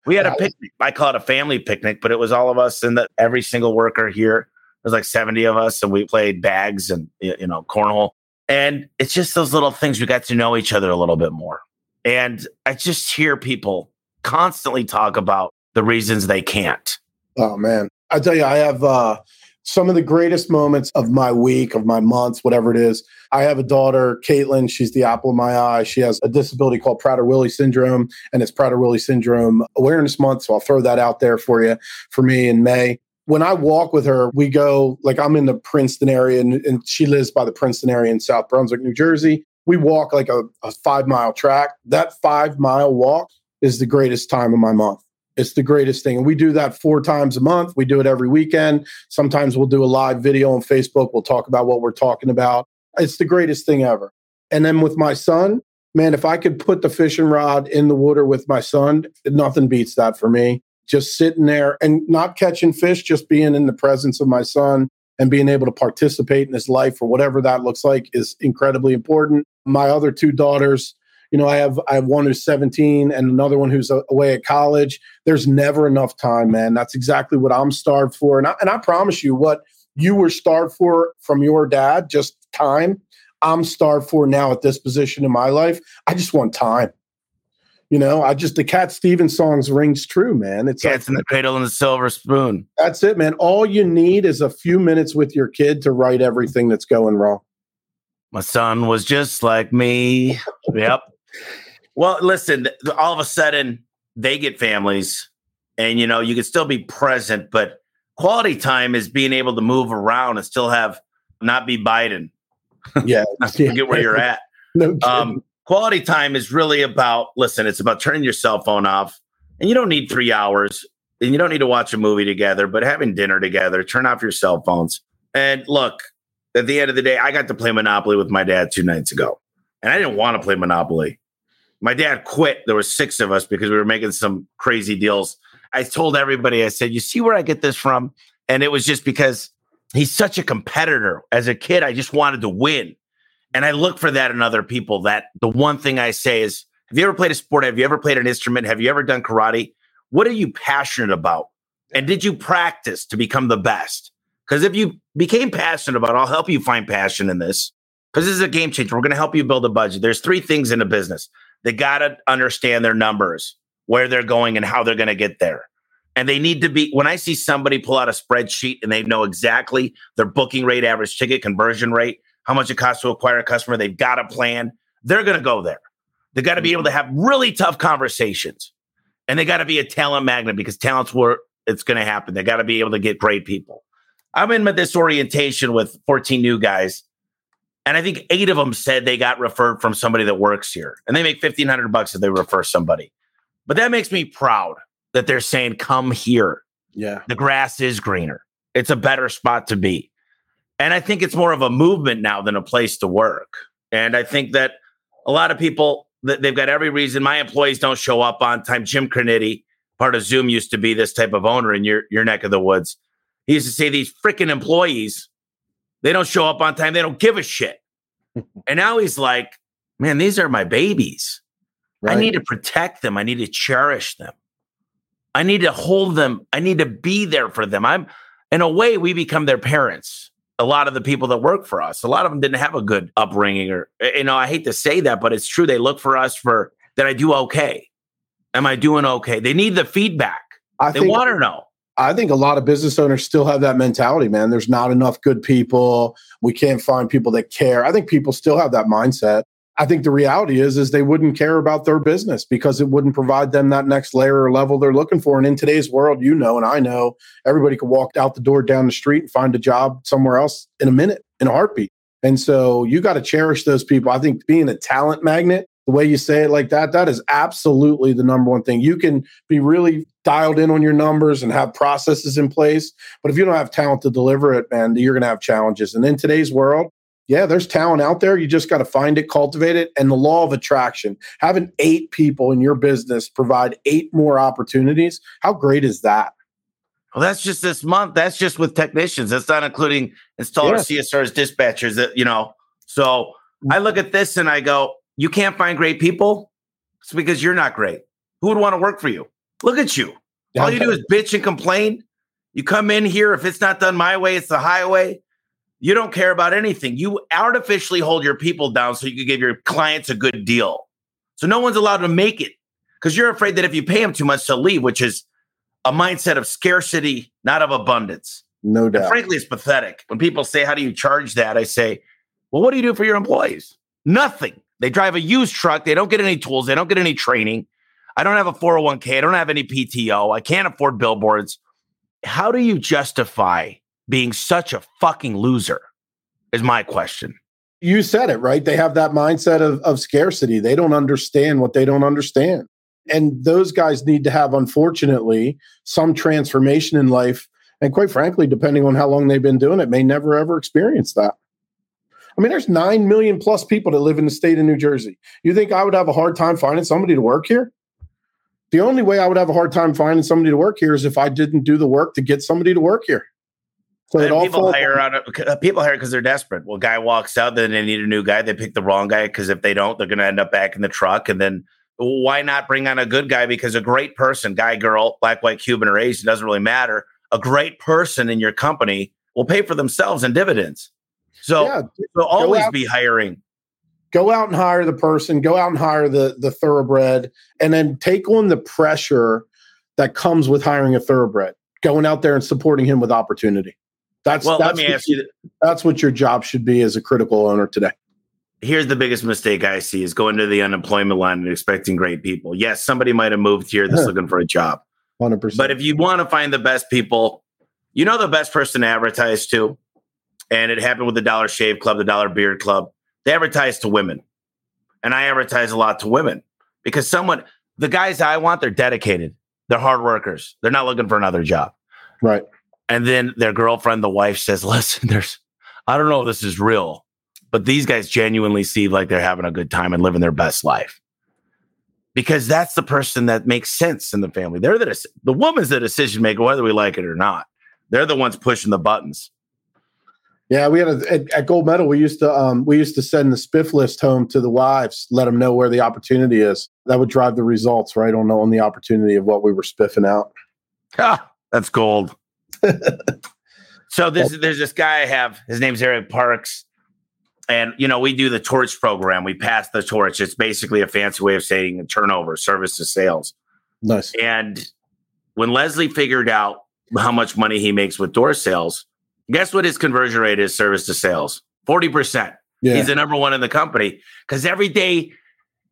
S3: We had a picnic. I call it a family picnic, but it was all of us and every single worker here. There's like 70 of us, and we played bags and you know cornhole. And it's just those little things we got to know each other a little bit more. And I just hear people constantly talk about the reasons they can't.
S1: Oh man, I tell you, I have uh, some of the greatest moments of my week, of my months, whatever it is. I have a daughter, Caitlin. She's the apple of my eye. She has a disability called Prader-Willi syndrome, and it's Prader-Willi syndrome awareness month. So I'll throw that out there for you, for me in May. When I walk with her, we go like I'm in the Princeton area, and, and she lives by the Princeton area in South Brunswick, New Jersey. We walk like a, a five mile track. That five mile walk is the greatest time of my month it's the greatest thing. And we do that four times a month. We do it every weekend. Sometimes we'll do a live video on Facebook. We'll talk about what we're talking about. It's the greatest thing ever. And then with my son, man, if I could put the fishing rod in the water with my son, nothing beats that for me. Just sitting there and not catching fish, just being in the presence of my son and being able to participate in his life or whatever that looks like is incredibly important. My other two daughters, you know, I have I have one who's 17 and another one who's away at college. There's never enough time, man. That's exactly what I'm starved for. And I, and I promise you, what you were starved for from your dad, just time. I'm starved for now at this position in my life. I just want time. You know, I just the Cat Stevens songs rings true, man.
S3: It's cats like, in the cradle and the silver spoon.
S1: That's it, man. All you need is a few minutes with your kid to right everything that's going wrong.
S3: My son was just like me. yep. Well, listen, all of a sudden they get families and you know, you can still be present, but quality time is being able to move around and still have not be Biden.
S1: Yeah.
S3: forget where you're at. no um, quality time is really about listen, it's about turning your cell phone off. And you don't need three hours and you don't need to watch a movie together, but having dinner together, turn off your cell phones. And look, at the end of the day, I got to play Monopoly with my dad two nights ago. And I didn't want to play Monopoly my dad quit. There were six of us because we were making some crazy deals. I told everybody, I said, "You see where I get this from?" And it was just because he's such a competitor. As a kid, I just wanted to win, and I look for that in other people. That the one thing I say is, "Have you ever played a sport? Have you ever played an instrument? Have you ever done karate? What are you passionate about? And did you practice to become the best?" Because if you became passionate about, it, I'll help you find passion in this. Because this is a game changer. We're going to help you build a budget. There's three things in a business they got to understand their numbers, where they're going, and how they're going to get there. And they need to be, when I see somebody pull out a spreadsheet and they know exactly their booking rate, average ticket conversion rate, how much it costs to acquire a customer, they've got a plan, they're going to go there. They got to be able to have really tough conversations. And they got to be a talent magnet because talent's where it's going to happen. They got to be able to get great people. I'm in this orientation with 14 new guys and I think eight of them said they got referred from somebody that works here, and they make fifteen hundred bucks if they refer somebody. But that makes me proud that they're saying, "Come here."
S1: Yeah,
S3: the grass is greener. It's a better spot to be, and I think it's more of a movement now than a place to work. And I think that a lot of people they've got every reason. My employees don't show up on time. Jim Cornetti, part of Zoom, used to be this type of owner in your your neck of the woods. He used to say these freaking employees they don't show up on time. They don't give a shit. and now he's like, man, these are my babies. Right. I need to protect them. I need to cherish them. I need to hold them. I need to be there for them. I'm, in a way, we become their parents. A lot of the people that work for us, a lot of them didn't have a good upbringing, or, eh, you know, I hate to say that, but it's true. They look for us for that I do okay. Am I doing okay? They need the feedback. I they want to know.
S1: I think a lot of business owners still have that mentality, man. There's not enough good people. We can't find people that care. I think people still have that mindset. I think the reality is is they wouldn't care about their business because it wouldn't provide them that next layer or level they're looking for. And in today's world, you know, and I know everybody could walk out the door down the street and find a job somewhere else in a minute, in a heartbeat. And so you got to cherish those people. I think being a talent magnet, the way you say it like that, that is absolutely the number one thing. You can be really dialed in on your numbers and have processes in place. But if you don't have talent to deliver it, man, you're going to have challenges. And in today's world, yeah, there's talent out there. You just got to find it, cultivate it. And the law of attraction, having eight people in your business provide eight more opportunities. How great is that?
S3: Well, that's just this month. That's just with technicians. That's not including installers, yeah. CSRs, dispatchers, that, you know. So I look at this and I go, you can't find great people. It's because you're not great. Who would want to work for you? Look at you. All you do is bitch and complain. You come in here. If it's not done my way, it's the highway. You don't care about anything. You artificially hold your people down so you can give your clients a good deal. So no one's allowed to make it because you're afraid that if you pay them too much to leave, which is a mindset of scarcity, not of abundance.
S1: No doubt.
S3: And frankly, it's pathetic. When people say, How do you charge that? I say, Well, what do you do for your employees? Nothing. They drive a used truck. They don't get any tools. They don't get any training. I don't have a 401k. I don't have any PTO. I can't afford billboards. How do you justify being such a fucking loser? Is my question.
S1: You said it, right? They have that mindset of, of scarcity. They don't understand what they don't understand. And those guys need to have, unfortunately, some transformation in life. And quite frankly, depending on how long they've been doing it, may never ever experience that. I mean, there's 9 million plus people that live in the state of New Jersey. You think I would have a hard time finding somebody to work here? The only way I would have a hard time finding somebody to work here is if I didn't do the work to get somebody to work here.
S3: So it all people hire on uh, people hire because they're desperate. Well, guy walks out, then they need a new guy. They pick the wrong guy because if they don't, they're going to end up back in the truck. And then why not bring on a good guy? Because a great person, guy, girl, black, white, Cuban, or Asian, doesn't really matter. A great person in your company will pay for themselves in dividends. So, yeah, so always out, be hiring.
S1: Go out and hire the person. Go out and hire the the thoroughbred, and then take on the pressure that comes with hiring a thoroughbred. Going out there and supporting him with opportunity. That's well, that's let me ask you. That's what your job should be as a critical owner today.
S3: Here's the biggest mistake I see is going to the unemployment line and expecting great people. Yes, somebody might have moved here that's looking for a job.
S1: 100%.
S3: But if you want to find the best people, you know the best person to advertise to and it happened with the Dollar Shave Club, the Dollar Beard Club. They advertise to women, and I advertise a lot to women because someone, the guys I want, they're dedicated, they're hard workers, they're not looking for another job,
S1: right?
S3: And then their girlfriend, the wife, says, "Listen, there's, I don't know if this is real, but these guys genuinely seem like they're having a good time and living their best life." Because that's the person that makes sense in the family. They're the the woman's the decision maker, whether we like it or not. They're the ones pushing the buttons.
S1: Yeah, we had a, at, at, Gold Medal. We used to um, we used to send the spiff list home to the wives, let them know where the opportunity is. That would drive the results right on on the opportunity of what we were spiffing out.
S3: Ah, that's gold. so this there's this guy I have. His name's Eric Parks, and you know we do the torch program. We pass the torch. It's basically a fancy way of saying turnover, service to sales.
S1: Nice.
S3: And when Leslie figured out how much money he makes with door sales Guess what his conversion rate is service to sales? 40%. Yeah. He's the number one in the company because every day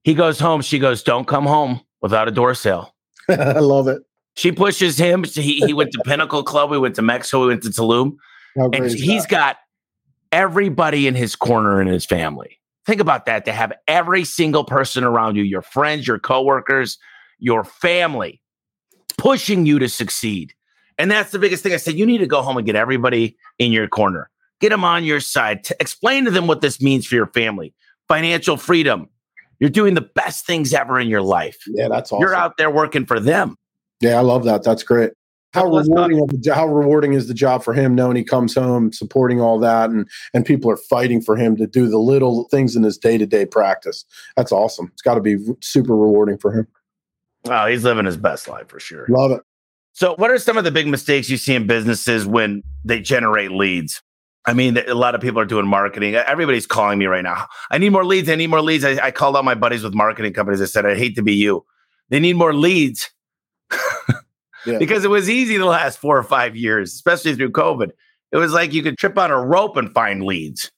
S3: he goes home, she goes, Don't come home without a door sale.
S1: I love it.
S3: She pushes him. He, he went to Pinnacle Club. We went to Mexico. We went to Tulum. And he's got everybody in his corner in his family. Think about that to have every single person around you, your friends, your coworkers, your family, pushing you to succeed. And that's the biggest thing. I said, you need to go home and get everybody in your corner, get them on your side, to explain to them what this means for your family, financial freedom. You're doing the best things ever in your life.
S1: Yeah, that's awesome.
S3: You're out there working for them.
S1: Yeah, I love that. That's great. How rewarding, how rewarding is the job for him knowing he comes home supporting all that and and people are fighting for him to do the little things in his day-to-day practice. That's awesome. It's got to be super rewarding for him.
S3: Oh, he's living his best life for sure.
S1: Love it.
S3: So, what are some of the big mistakes you see in businesses when they generate leads? I mean, a lot of people are doing marketing. Everybody's calling me right now. I need more leads. I need more leads. I, I called out my buddies with marketing companies. I said, I hate to be you. They need more leads yeah. because it was easy the last four or five years, especially through COVID. It was like you could trip on a rope and find leads.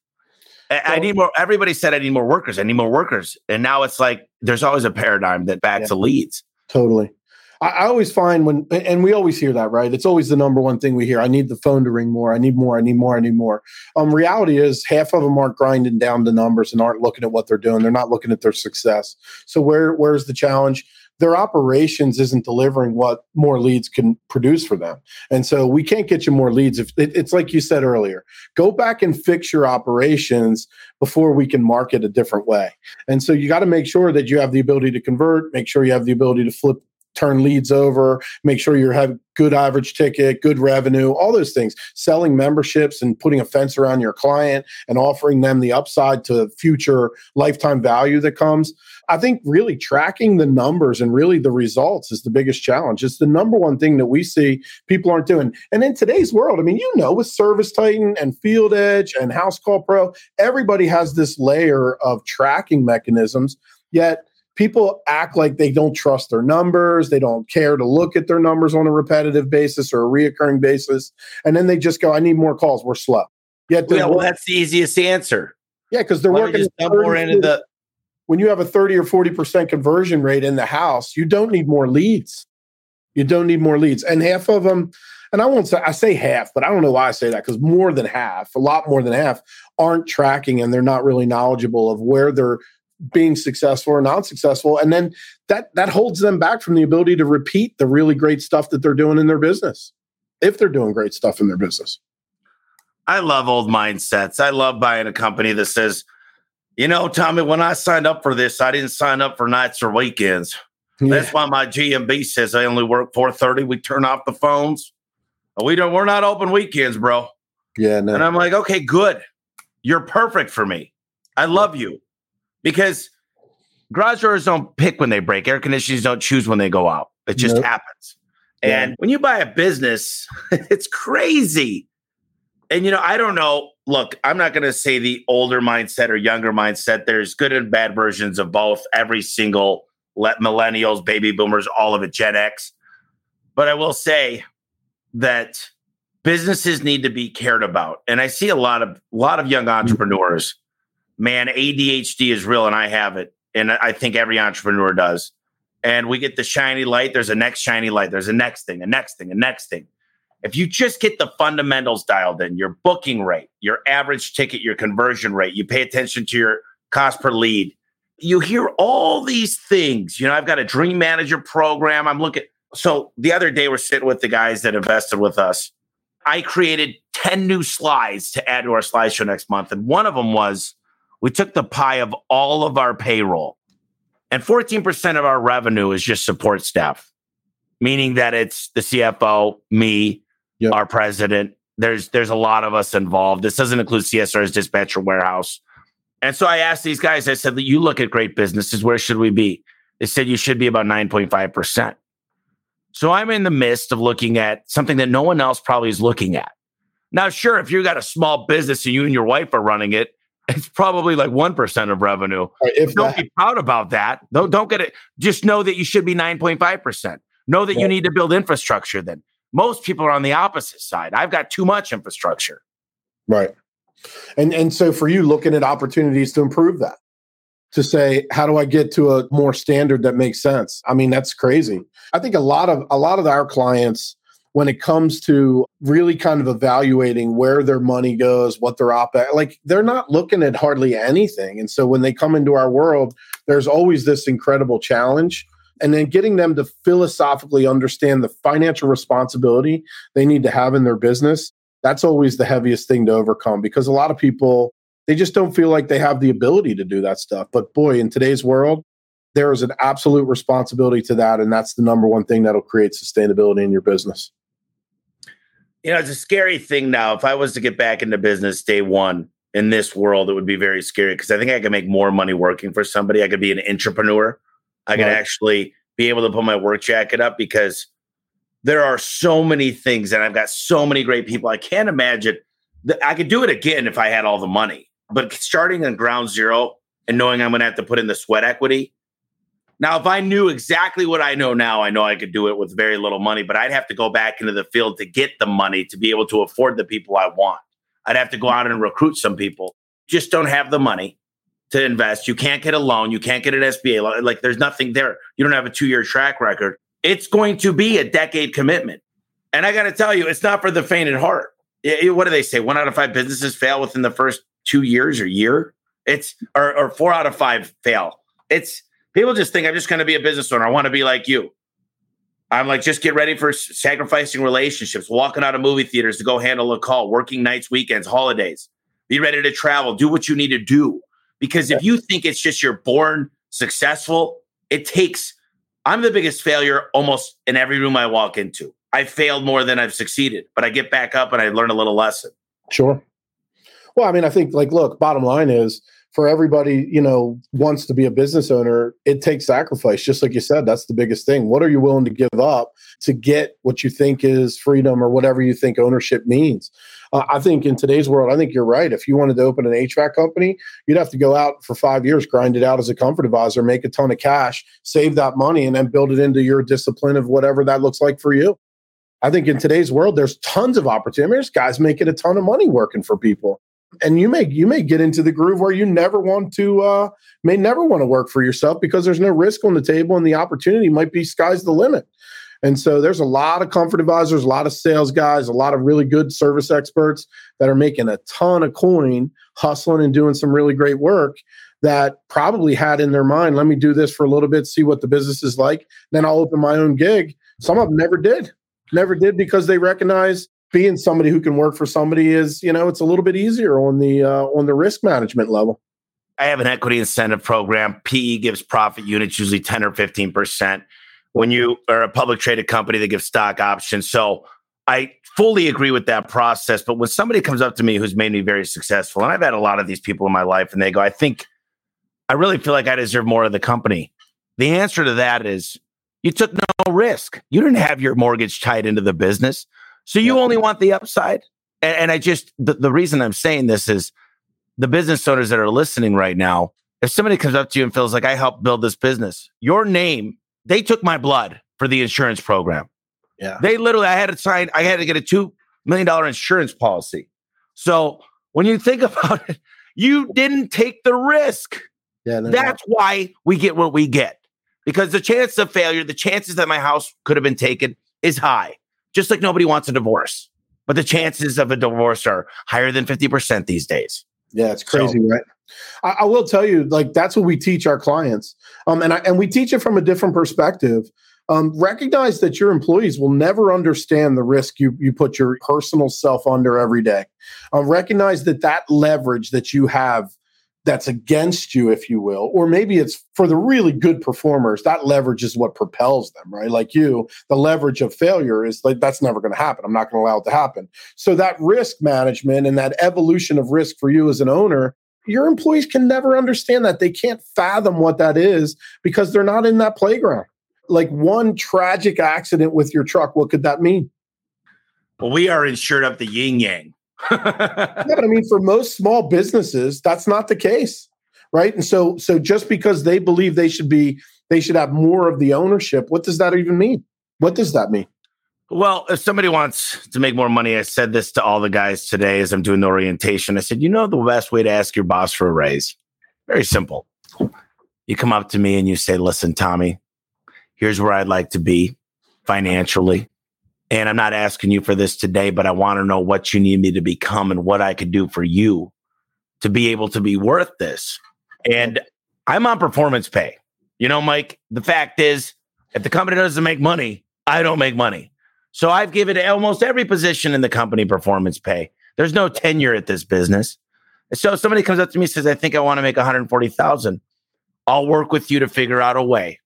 S3: I, I need more. Everybody said I need more workers. I need more workers. And now it's like there's always a paradigm that backs yeah. leads.
S1: Totally. I, I always find when, and we always hear that, right? It's always the number one thing we hear. I need the phone to ring more. I need more. I need more. I need more. Um, reality is half of them aren't grinding down the numbers and aren't looking at what they're doing. They're not looking at their success. So where where's the challenge? their operations isn't delivering what more leads can produce for them. And so we can't get you more leads. If it, it's like you said earlier, go back and fix your operations before we can market a different way. And so you got to make sure that you have the ability to convert, make sure you have the ability to flip turn leads over, make sure you have good average ticket, good revenue, all those things. Selling memberships and putting a fence around your client and offering them the upside to future lifetime value that comes. I think really tracking the numbers and really the results is the biggest challenge. It's the number one thing that we see people aren't doing. And in today's world, I mean, you know, with ServiceTitan and FieldEdge and Housecall Pro, everybody has this layer of tracking mechanisms. Yet people act like they don't trust their numbers. They don't care to look at their numbers on a repetitive basis or a reoccurring basis. And then they just go, I need more calls. We're slow.
S3: Yet yeah, well, that's the easiest answer.
S1: Yeah, because they're Why working
S3: more into the
S1: when you have a 30 or 40% conversion rate in the house, you don't need more leads. You don't need more leads. And half of them, and I won't say I say half, but I don't know why I say that because more than half, a lot more than half, aren't tracking and they're not really knowledgeable of where they're being successful or not successful. And then that that holds them back from the ability to repeat the really great stuff that they're doing in their business if they're doing great stuff in their business.
S3: I love old mindsets. I love buying a company that says you know tommy when i signed up for this i didn't sign up for nights or weekends. Yeah. that's why my gmb says i only work 4.30 we turn off the phones. We don't we're not open weekends bro.
S1: Yeah no.
S3: and i'm like okay good. You're perfect for me. I love you because garage doors don't pick when they break. Air conditioners don't choose when they go out. It just nope. happens. And yeah. when you buy a business, it's crazy. And you know, I don't know. Look, I'm not going to say the older mindset or younger mindset. There's good and bad versions of both. Every single let millennials, baby boomers, all of it, Gen X. But I will say that businesses need to be cared about. And I see a lot of a lot of young mm. entrepreneurs man, ADHD is real and I have it. And I think every entrepreneur does. And we get the shiny light. There's a next shiny light. There's a next thing, a next thing, a next thing. If you just get the fundamentals dialed in, your booking rate, your average ticket, your conversion rate, you pay attention to your cost per lead, you hear all these things. You know, I've got a dream manager program. I'm looking. So the other day, we're sitting with the guys that invested with us. I created 10 new slides to add to our slideshow next month. And one of them was we took the pie of all of our payroll, and 14% of our revenue is just support staff, meaning that it's the CFO, me, yep. our president. There's there's a lot of us involved. This doesn't include CSR's dispatcher warehouse. And so I asked these guys, I said, you look at great businesses, where should we be? They said you should be about 9.5%. So I'm in the midst of looking at something that no one else probably is looking at. Now, sure, if you've got a small business and you and your wife are running it, it's probably like 1% of revenue. If don't that, be proud about that. Don't, don't get it. Just know that you should be 9.5%. Know that yeah. you need to build infrastructure then. Most people are on the opposite side. I've got too much infrastructure.
S1: Right. And and so for you looking at opportunities to improve that. To say how do I get to a more standard that makes sense? I mean that's crazy. I think a lot of a lot of our clients when it comes to really kind of evaluating where their money goes, what their op like they're not looking at hardly anything. And so when they come into our world, there's always this incredible challenge. And then getting them to philosophically understand the financial responsibility they need to have in their business, that's always the heaviest thing to overcome because a lot of people they just don't feel like they have the ability to do that stuff. But boy, in today's world, there is an absolute responsibility to that. And that's the number one thing that'll create sustainability in your business
S3: you know, it's a scary thing now. If I was to get back into business day one in this world, it would be very scary because I think I could make more money working for somebody. I could be an entrepreneur. I could right. actually be able to put my work jacket up because there are so many things, and I've got so many great people. I can't imagine that I could do it again if I had all the money. But starting on ground zero and knowing I'm going to have to put in the sweat equity. Now, if I knew exactly what I know now, I know I could do it with very little money, but I'd have to go back into the field to get the money to be able to afford the people I want. I'd have to go out and recruit some people. Just don't have the money to invest. You can't get a loan. You can't get an SBA. loan. Like there's nothing there. You don't have a two year track record. It's going to be a decade commitment. And I got to tell you, it's not for the faint at heart. It, what do they say? One out of five businesses fail within the first two years or year. It's or, or four out of five fail. It's people just think I'm just going to be a business owner. I want to be like you. I'm like, just get ready for sacrificing relationships, walking out of movie theaters to go handle a call, working nights, weekends, holidays. Be ready to travel, do what you need to do. Because if you think it's just you're born successful, it takes. I'm the biggest failure almost in every room I walk into. I failed more than I've succeeded, but I get back up and I learn a little lesson.
S1: Sure. Well, I mean, I think like, look, bottom line is for everybody, you know, wants to be a business owner, it takes sacrifice. Just like you said, that's the biggest thing. What are you willing to give up to get what you think is freedom or whatever you think ownership means? Uh, I think in today's world, I think you're right. If you wanted to open an HVAC company, you'd have to go out for five years, grind it out as a comfort advisor, make a ton of cash, save that money, and then build it into your discipline of whatever that looks like for you. I think in today's world, there's tons of opportunity. There's guys making a ton of money working for people and you may you may get into the groove where you never want to uh, may never want to work for yourself because there's no risk on the table and the opportunity might be sky's the limit. And so there's a lot of comfort advisors, a lot of sales guys, a lot of really good service experts that are making a ton of coin, hustling and doing some really great work that probably had in their mind, let me do this for a little bit, see what the business is like, then I'll open my own gig. Some of them never did. Never did because they recognize being somebody who can work for somebody is you know it's a little bit easier on the uh, on the risk management level.
S3: I have an equity incentive program. Pe gives profit units usually 10 or 15% when you are a public traded company they give stock options. So i fully agree with that process but when somebody comes up to me who's made me very successful and i've had a lot of these people in my life and they go i think i really feel like i deserve more of the company. The answer to that is you took no risk. You didn't have your mortgage tied into the business so you yeah. only want the upside. And, and I just, the, the reason I'm saying this is the business owners that are listening right now, if somebody comes up to you and feels like I helped build this business, your name, they took my blood for the insurance program.
S1: Yeah.
S3: They literally, I had to sign, I had to get a $2 million insurance policy. So when you think about it, you didn't take the risk. Yeah, no, That's no. why we get what we get. Because the chance of failure, the chances that my house could have been taken is high just like nobody wants a divorce. But the chances of a divorce are higher than 50% these days.
S1: Yeah, it's crazy, so, right? I, I, will tell you, like that's what we teach our clients, um, and I, and we teach it from a different perspective. Um, recognize that your employees will never understand the risk you you put your personal self under every day. Um, recognize that that leverage that you have that's against you, if you will, or maybe it's for the really good performers. That leverage is what propels them, right? Like you, the leverage of failure is like that's never going to happen. I'm not going to allow it to happen. So that risk management and that evolution of risk for you as an owner, your employees can never understand that. They can't fathom what that is because they're not in that playground. Like one tragic accident with your truck, what could that mean?
S3: Well, we are insured up the yin yang
S1: yeah, but I mean, for most small businesses, that's not the case, right? And so, so just because they believe they should be, they should have more of the ownership. What does that even mean? What does that mean?
S3: Well, if somebody wants to make more money, I said this to all the guys today as I'm doing the orientation. I said, you know, the best way to ask your boss for a raise, very simple. You come up to me and you say, listen, Tommy, here's where I'd like to be financially. And I'm not asking you for this today, but I want to know what you need me to become and what I could do for you to be able to be worth this. And I'm on performance pay. You know, Mike, the fact is, if the company doesn't make money, I don't make money. So I've given almost every position in the company performance pay. There's no tenure at this business. So if somebody comes up to me and says, I think I want to make 140,000. I'll work with you to figure out a way.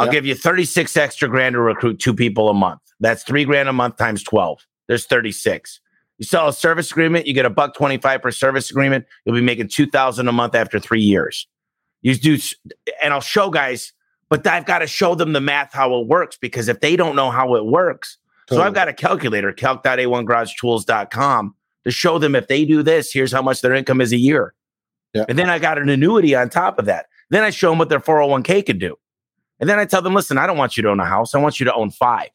S3: I'll yep. give you 36 extra grand to recruit two people a month. That's three grand a month times 12. There's 36. You sell a service agreement, you get a buck 25 per service agreement. You'll be making 2000 a month after three years. You do, and I'll show guys but I've got to show them the math how it works because if they don't know how it works, totally. so I've got a calculator, calc.a1garagetools.com to show them if they do this, here's how much their income is a year. Yeah. And then I got an annuity on top of that. Then I show them what their 401k can do. And then I tell them, listen, I don't want you to own a house. I want you to own five.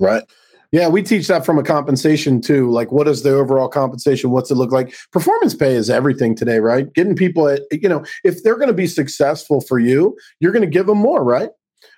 S1: Right. Yeah, we teach that from a compensation too. Like, what is the overall compensation? What's it look like? Performance pay is everything today, right? Getting people, at, you know, if they're going to be successful for you, you're going to give them more, right?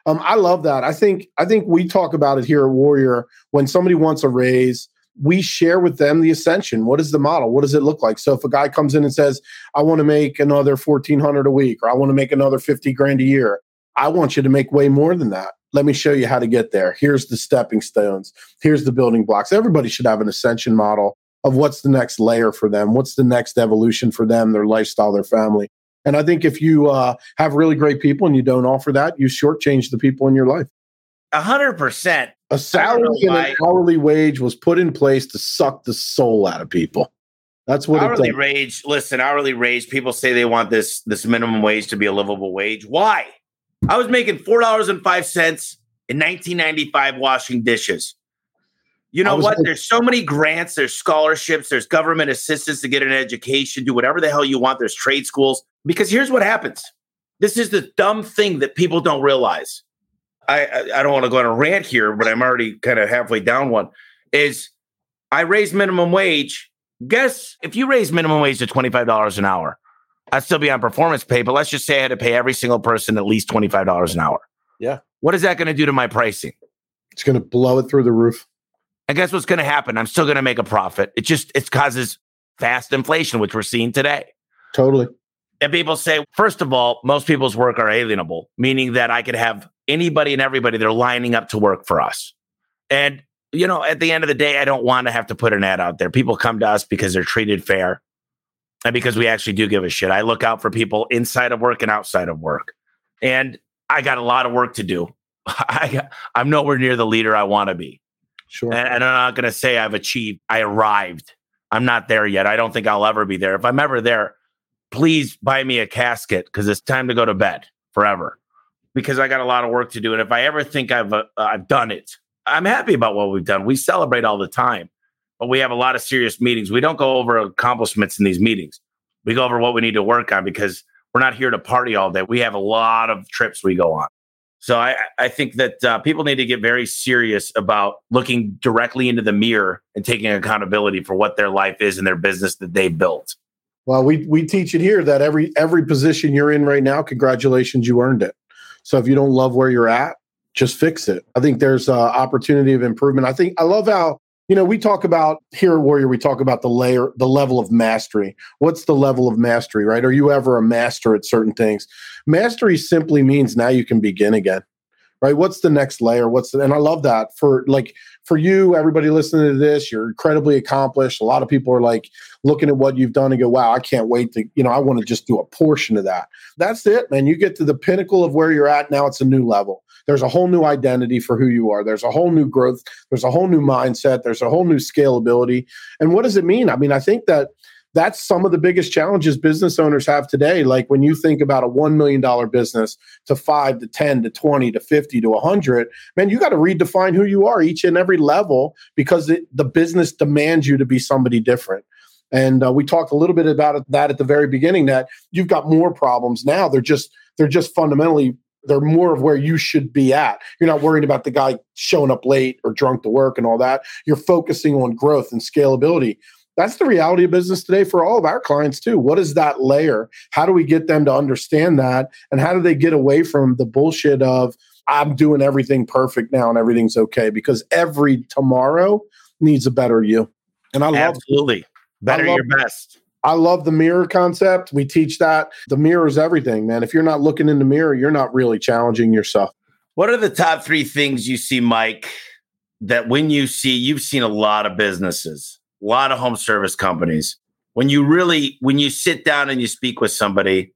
S1: Um, I love that. I think I think we talk about it here at Warrior. When somebody wants a raise, we share with them the ascension. What is the model? What does it look like? So if a guy comes in and says, "I want to make another fourteen hundred a week," or "I want to make another fifty grand a year," I want you to make way more than that. Let me show you how to get there. Here's the stepping stones. Here's the building blocks. Everybody should have an ascension model of what's the next layer for them, what's the next evolution for them, their lifestyle, their family. And I think if you uh, have really great people and you don't offer that, you shortchange the people in your life.
S3: A hundred percent.
S1: A salary and an hourly wage was put in place to suck the soul out of people. That's what
S3: hourly wage. Listen, hourly wage. People say they want this this minimum wage to be a livable wage. Why? I was making four dollars and five cents in 1995 washing dishes. You know what? There's so many grants, there's scholarships, there's government assistance to get an education, do whatever the hell you want. There's trade schools. Because here's what happens. This is the dumb thing that people don't realize. I I, I don't want to go on a rant here, but I'm already kind of halfway down one. Is I raise minimum wage. Guess if you raise minimum wage to $25 an hour, I'd still be on performance pay, but let's just say I had to pay every single person at least $25 an hour.
S1: Yeah.
S3: What is that going to do to my pricing?
S1: It's going to blow it through the roof.
S3: And guess what's going to happen? I'm still going to make a profit. It just it causes fast inflation, which we're seeing today.
S1: Totally.
S3: And people say, first of all, most people's work are alienable, meaning that I could have anybody and everybody they're lining up to work for us. And you know, at the end of the day, I don't want to have to put an ad out there. People come to us because they're treated fair and because we actually do give a shit. I look out for people inside of work and outside of work. And I got a lot of work to do. I, I'm nowhere near the leader I want to be.
S1: Sure.
S3: And, and I'm not going to say I've achieved, I arrived. I'm not there yet. I don't think I'll ever be there. If I'm ever there, please buy me a casket because it's time to go to bed forever because I got a lot of work to do. And if I ever think I've uh, I've done it, I'm happy about what we've done. We celebrate all the time but we have a lot of serious meetings. We don't go over accomplishments in these meetings. We go over what we need to work on because we're not here to party all day. We have a lot of trips we go on. So I, I think that uh, people need to get very serious about looking directly into the mirror and taking accountability for what their life is and their business that they built.
S1: Well, we we teach it here that every every position you're in right now, congratulations, you earned it. So if you don't love where you're at, just fix it. I think there's uh, opportunity of improvement. I think I love how you know we talk about here at warrior we talk about the layer the level of mastery. What's the level of mastery right? Are you ever a master at certain things? Mastery simply means now you can begin again right? What's the next layer? What's the, and i love that for like for you everybody listening to this you're incredibly accomplished. A lot of people are like looking at what you've done and go wow i can't wait to you know i want to just do a portion of that. That's it man. You get to the pinnacle of where you're at now it's a new level there's a whole new identity for who you are. There's a whole new growth. There's a whole new mindset. There's a whole new scalability. And what does it mean? I mean, I think that that's some of the biggest challenges business owners have today. Like when you think about a $1 million business to five to 10 to 20 to 50 to 100, man, you got to redefine who you are each and every level because it, the business demands you to be somebody different. And uh, we talked a little bit about that at the very beginning that you've got more problems now. They're just they're just fundamentally they're more of where you should be at. You're not worrying about the guy showing up late or drunk to work and all that. You're focusing on growth and scalability. That's the reality of business today for all of our clients too. What is that layer? How do we get them to understand that? And how do they get away from the bullshit of I'm doing everything perfect now and everything's okay? Because every tomorrow needs a better you. And I love
S3: absolutely better your best.
S1: I love the mirror concept. We teach that. The mirror is everything, man. If you're not looking in the mirror, you're not really challenging yourself.
S3: What are the top three things you see, Mike, that when you see, you've seen a lot of businesses, a lot of home service companies. When you really, when you sit down and you speak with somebody,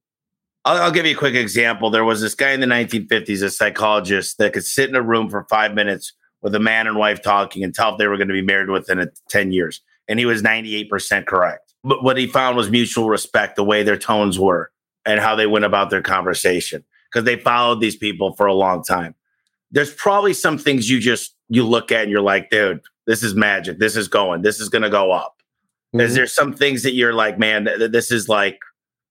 S3: I'll, I'll give you a quick example. There was this guy in the 1950s, a psychologist that could sit in a room for five minutes with a man and wife talking and tell if they were going to be married within 10 years. And he was 98% correct but what he found was mutual respect, the way their tones were and how they went about their conversation. because they followed these people for a long time. There's probably some things you just you look at and you're like, dude, this is magic. This is going. This is going to go up. Mm-hmm. Is there some things that you're like, man, th- this is like,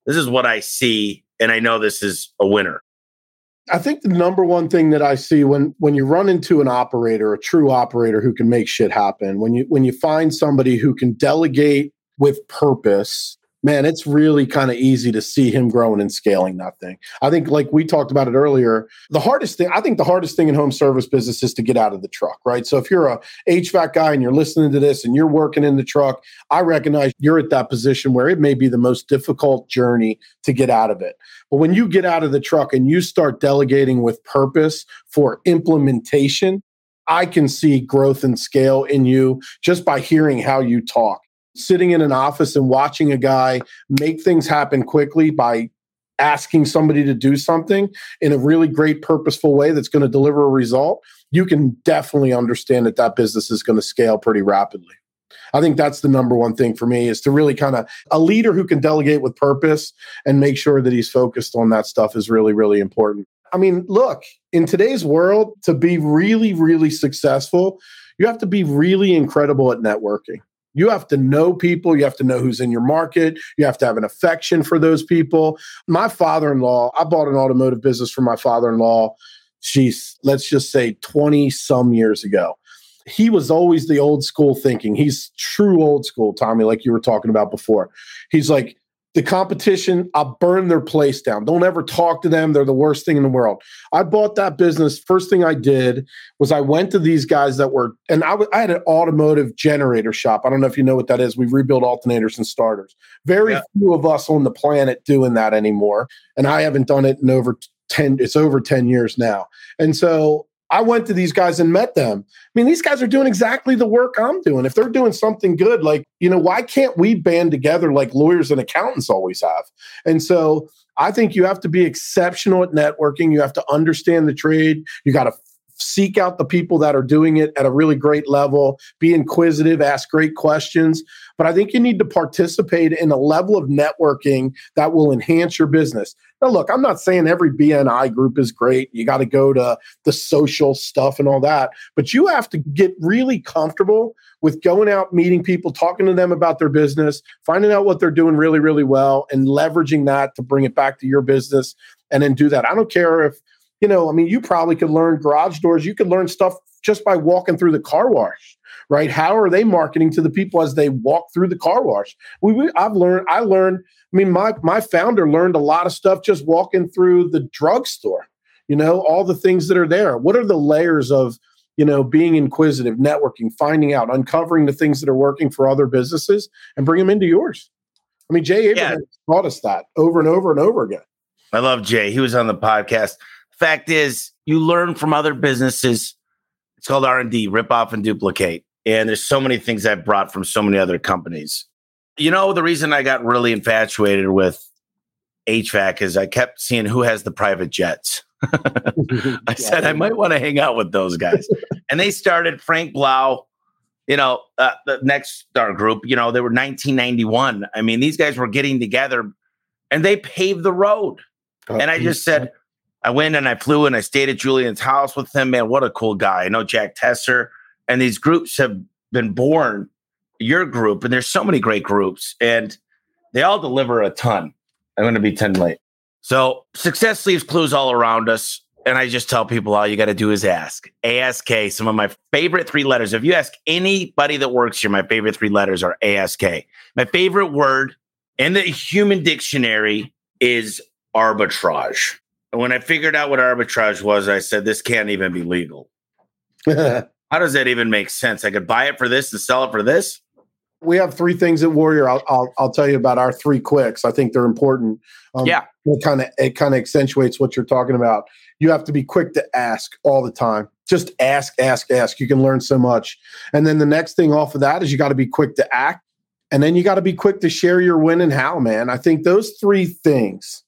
S3: this is what I see, and I know this is a winner.
S1: I think the number one thing that I see when when you run into an operator, a true operator who can make shit happen, when you when you find somebody who can delegate with purpose man, it's really kind of easy to see him growing and scaling that thing. I think, like we talked about it earlier, the hardest thing, I think the hardest thing in home service business is to get out of the truck, right? So if you're a HVAC guy and you're listening to this and you're working in the truck, I recognize you're at that position where it may be the most difficult journey to get out of it. But when you get out of the truck and you start delegating with purpose for implementation, I can see growth and scale in you just by hearing how you talk sitting in an office and watching a guy make things happen quickly by asking somebody to do something in a really great purposeful way that's going to deliver a result you can definitely understand that that business is going to scale pretty rapidly. I think that's the number one thing for me is to really kind of a leader who can delegate with purpose and make sure that he's focused on that stuff is really really important. I mean look in today's world to be really really successful you have to be really incredible at networking you have to know people. You have to know who's in your market. You have to have an affection for those people. My father in law, I bought an automotive business from my father in law. She's, let's just say, 20 some years ago. He was always the old school thinking. He's true old school, Tommy, like you were talking about before. He's like, the competition, I'll burn their place down. Don't ever talk to them. They're the worst thing in the world. I bought that business. First thing I did was I went to these guys that were, and I, w- I had an automotive generator shop. I don't know if you know what that is. We rebuild alternators and starters. Very yeah. few of us on the planet doing that anymore. And I haven't done it in over 10, it's over 10 years now. And so I went to these guys and met them. I mean, these guys are doing exactly the work I'm doing. If they're doing something good, like, you know, why can't we band together like lawyers and accountants always have? And so I think you have to be exceptional at networking. You have to understand the trade. You got to seek out the people that are doing it at a really great level, be inquisitive, ask great questions. But I think you need to participate in a level of networking that will enhance your business. Now, look, I'm not saying every BNI group is great. You got to go to the social stuff and all that, but you have to get really comfortable with going out, meeting people, talking to them about their business, finding out what they're doing really, really well, and leveraging that to bring it back to your business and then do that. I don't care if, you know, I mean, you probably could learn garage doors, you could learn stuff just by walking through the car wash right? How are they marketing to the people as they walk through the car wash? We, we, I've learned, I learned I mean, my my founder learned a lot of stuff just walking through the drugstore. You know, all the things that are there. What are the layers of you know being inquisitive, networking, finding out, uncovering the things that are working for other businesses, and bring them into yours. I mean, Jay Abraham yeah. taught us that over and over and over again.
S3: I love Jay. He was on the podcast. Fact is, you learn from other businesses. It's called R and D, rip off and duplicate. And there's so many things I've brought from so many other companies. You know, the reason I got really infatuated with HVAC is I kept seeing who has the private jets. I said I might want to hang out with those guys. and they started Frank Blau, you know, uh, the Nexstar group, you know, they were 1991. I mean, these guys were getting together and they paved the road. Oh, and I just said, I went and I flew and I stayed at Julian's house with him. Man, what a cool guy. I know Jack Tesser. And these groups have been born your group, and there's so many great groups, and they all deliver a ton. I'm going to be 10 late. So success leaves clues all around us. And I just tell people all you got to do is ask. ASK, some of my favorite three letters. If you ask anybody that works here, my favorite three letters are ASK. My favorite word in the human dictionary is arbitrage. And when I figured out what arbitrage was, I said, this can't even be legal. How does that even make sense? I could buy it for this and sell it for this?
S1: we have three things at Warrior. I'll, I'll, I'll tell you about our three quicks. I think they're important.
S3: Um, yeah,
S1: it kind of it kind of accentuates what you're talking about. You have to be quick to ask all the time. Just ask, ask, ask. You can learn so much. And then the next thing off of that is you got to be quick to act, and then you got to be quick to share your win and how. Man, I think those three things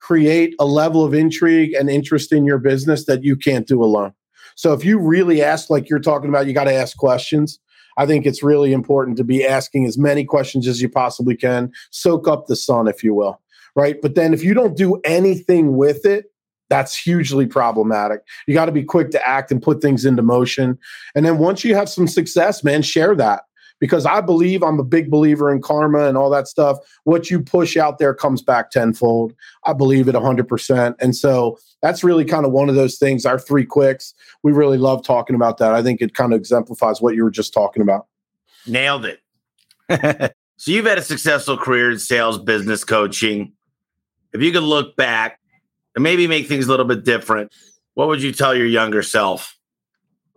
S1: create a level of intrigue and interest in your business that you can't do alone. So if you really ask, like you're talking about, you got to ask questions I think it's really important to be asking as many questions as you possibly can, soak up the sun, if you will. Right. But then if you don't do anything with it, That's hugely problematic. You got to be quick to act and put things into motion. And then once you have some success, man, share that because I believe I'm a big believer in karma and all that stuff. What you push out there comes back tenfold. I believe it 100%. And so that's really kind of one of those things. Our three quicks, we really love talking about that. I think it kind of exemplifies what you were just talking about.
S3: Nailed it. so you've had a successful career in sales, business coaching. If you could look back and maybe make things a little bit different, what would you tell your younger self?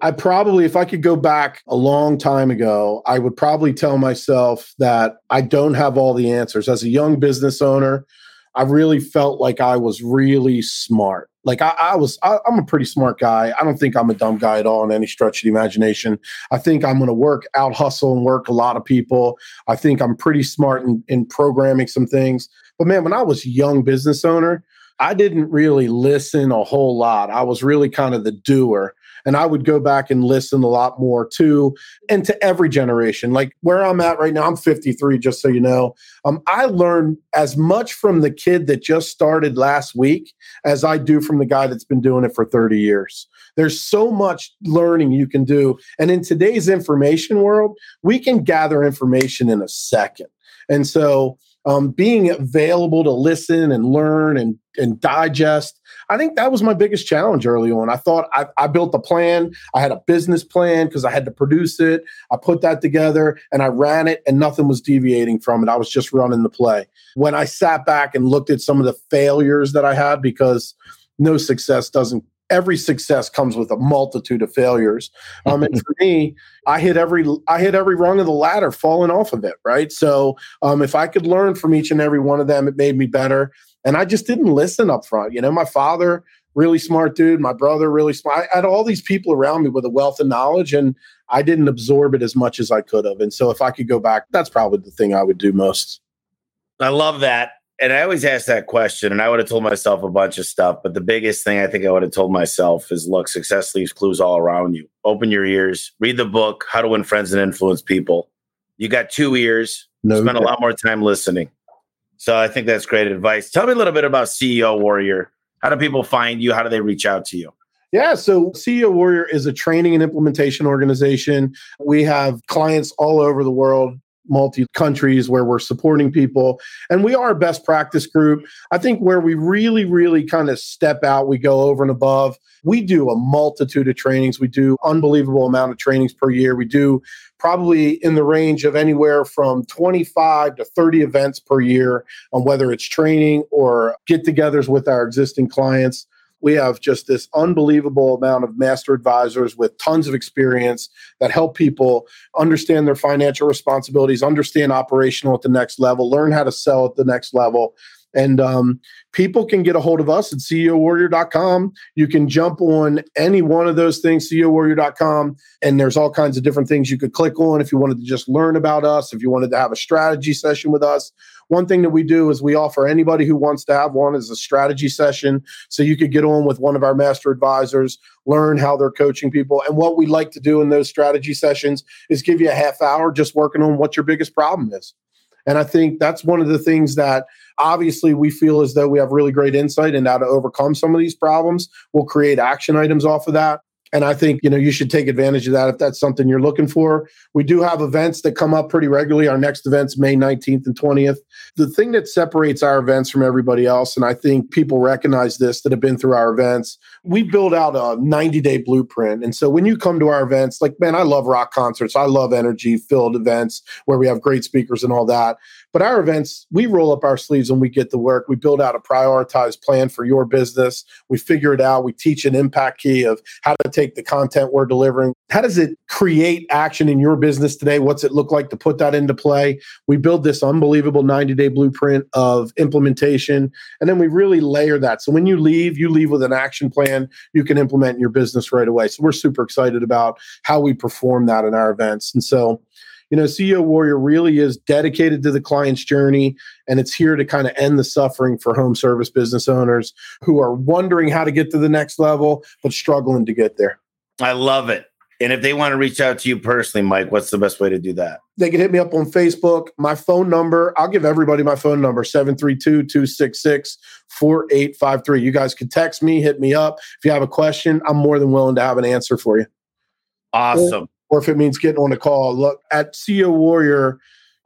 S1: I probably, if I could go back a long time ago, I would probably tell myself that I don't have all the answers. As a young business owner, I really felt like I was really smart. Like I, I was, I, am a pretty smart guy. I don't think I'm a dumb guy at all in any stretch of the imagination. I think I'm going to work out, hustle, and work a lot of people. I think I'm pretty smart in, in programming some things. But man, when I was young business owner, I didn't really listen a whole lot. I was really kind of the doer. And I would go back and listen a lot more too, and to every generation. Like where I'm at right now, I'm 53, just so you know. Um, I learned as much from the kid that just started last week as I do from the guy that's been doing it for 30 years. There's so much learning you can do. And in today's information world, we can gather information in a second. And so um, being available to listen and learn and, and digest. I think that was my biggest challenge early on. I thought I, I built a plan. I had a business plan because I had to produce it. I put that together and I ran it, and nothing was deviating from it. I was just running the play. When I sat back and looked at some of the failures that I had, because no success doesn't every success comes with a multitude of failures. Um, and for me, I hit every I hit every rung of the ladder, falling off of it. Right. So um, if I could learn from each and every one of them, it made me better. And I just didn't listen up front. You know, my father, really smart dude. My brother, really smart. I had all these people around me with a wealth of knowledge, and I didn't absorb it as much as I could have. And so if I could go back, that's probably the thing I would do most.
S3: I love that and I always ask that question, and I would have told myself a bunch of stuff. But the biggest thing I think I would have told myself is look, success leaves clues all around you. Open your ears, read the book, How to Win Friends and Influence People. You got two ears, no spend a lot more time listening. So I think that's great advice. Tell me a little bit about CEO Warrior. How do people find you? How do they reach out to you?
S1: Yeah, so CEO Warrior is a training and implementation organization. We have clients all over the world multi countries where we're supporting people. And we are a best practice group. I think where we really, really kind of step out, we go over and above. We do a multitude of trainings. We do unbelievable amount of trainings per year. We do probably in the range of anywhere from 25 to 30 events per year on whether it's training or get togethers with our existing clients we have just this unbelievable amount of master advisors with tons of experience that help people understand their financial responsibilities, understand operational at the next level, learn how to sell at the next level. And um, people can get a hold of us at CEOwarrior.com. You can jump on any one of those things, CEOwarrior.com, and there's all kinds of different things you could click on if you wanted to just learn about us, if you wanted to have a strategy session with us, one thing that we do is we offer anybody who wants to have one is a strategy session. So you could get on with one of our master advisors, learn how they're coaching people. And what we like to do in those strategy sessions is give you a half hour just working on what your biggest problem is. And I think that's one of the things that obviously we feel as though we have really great insight and how to overcome some of these problems. We'll create action items off of that. And I think, you know, you should take advantage of that if that's something you're looking for. We do have events that come up pretty regularly. Our next event's May 19th and 20th. The thing that separates our events from everybody else, and I think people recognize this that have been through our events, we build out a 90 day blueprint. And so when you come to our events, like, man, I love rock concerts, I love energy filled events where we have great speakers and all that. But our events, we roll up our sleeves and we get to work. We build out a prioritized plan for your business. We figure it out. We teach an impact key of how to take the content we're delivering. How does it create action in your business today? What's it look like to put that into play? We build this unbelievable 90 day blueprint of implementation. And then we really layer that. So when you leave, you leave with an action plan you can implement in your business right away. So we're super excited about how we perform that in our events. And so, you know, CEO Warrior really is dedicated to the client's journey and it's here to kind of end the suffering for home service business owners who are wondering how to get to the next level, but struggling to get there.
S3: I love it. And if they want to reach out to you personally, Mike, what's the best way to do that?
S1: They can hit me up on Facebook. My phone number, I'll give everybody my phone number 732 266 4853. You guys can text me, hit me up. If you have a question, I'm more than willing to have an answer for you.
S3: Awesome.
S1: Or, if it means getting on a call, look at CEO Warrior.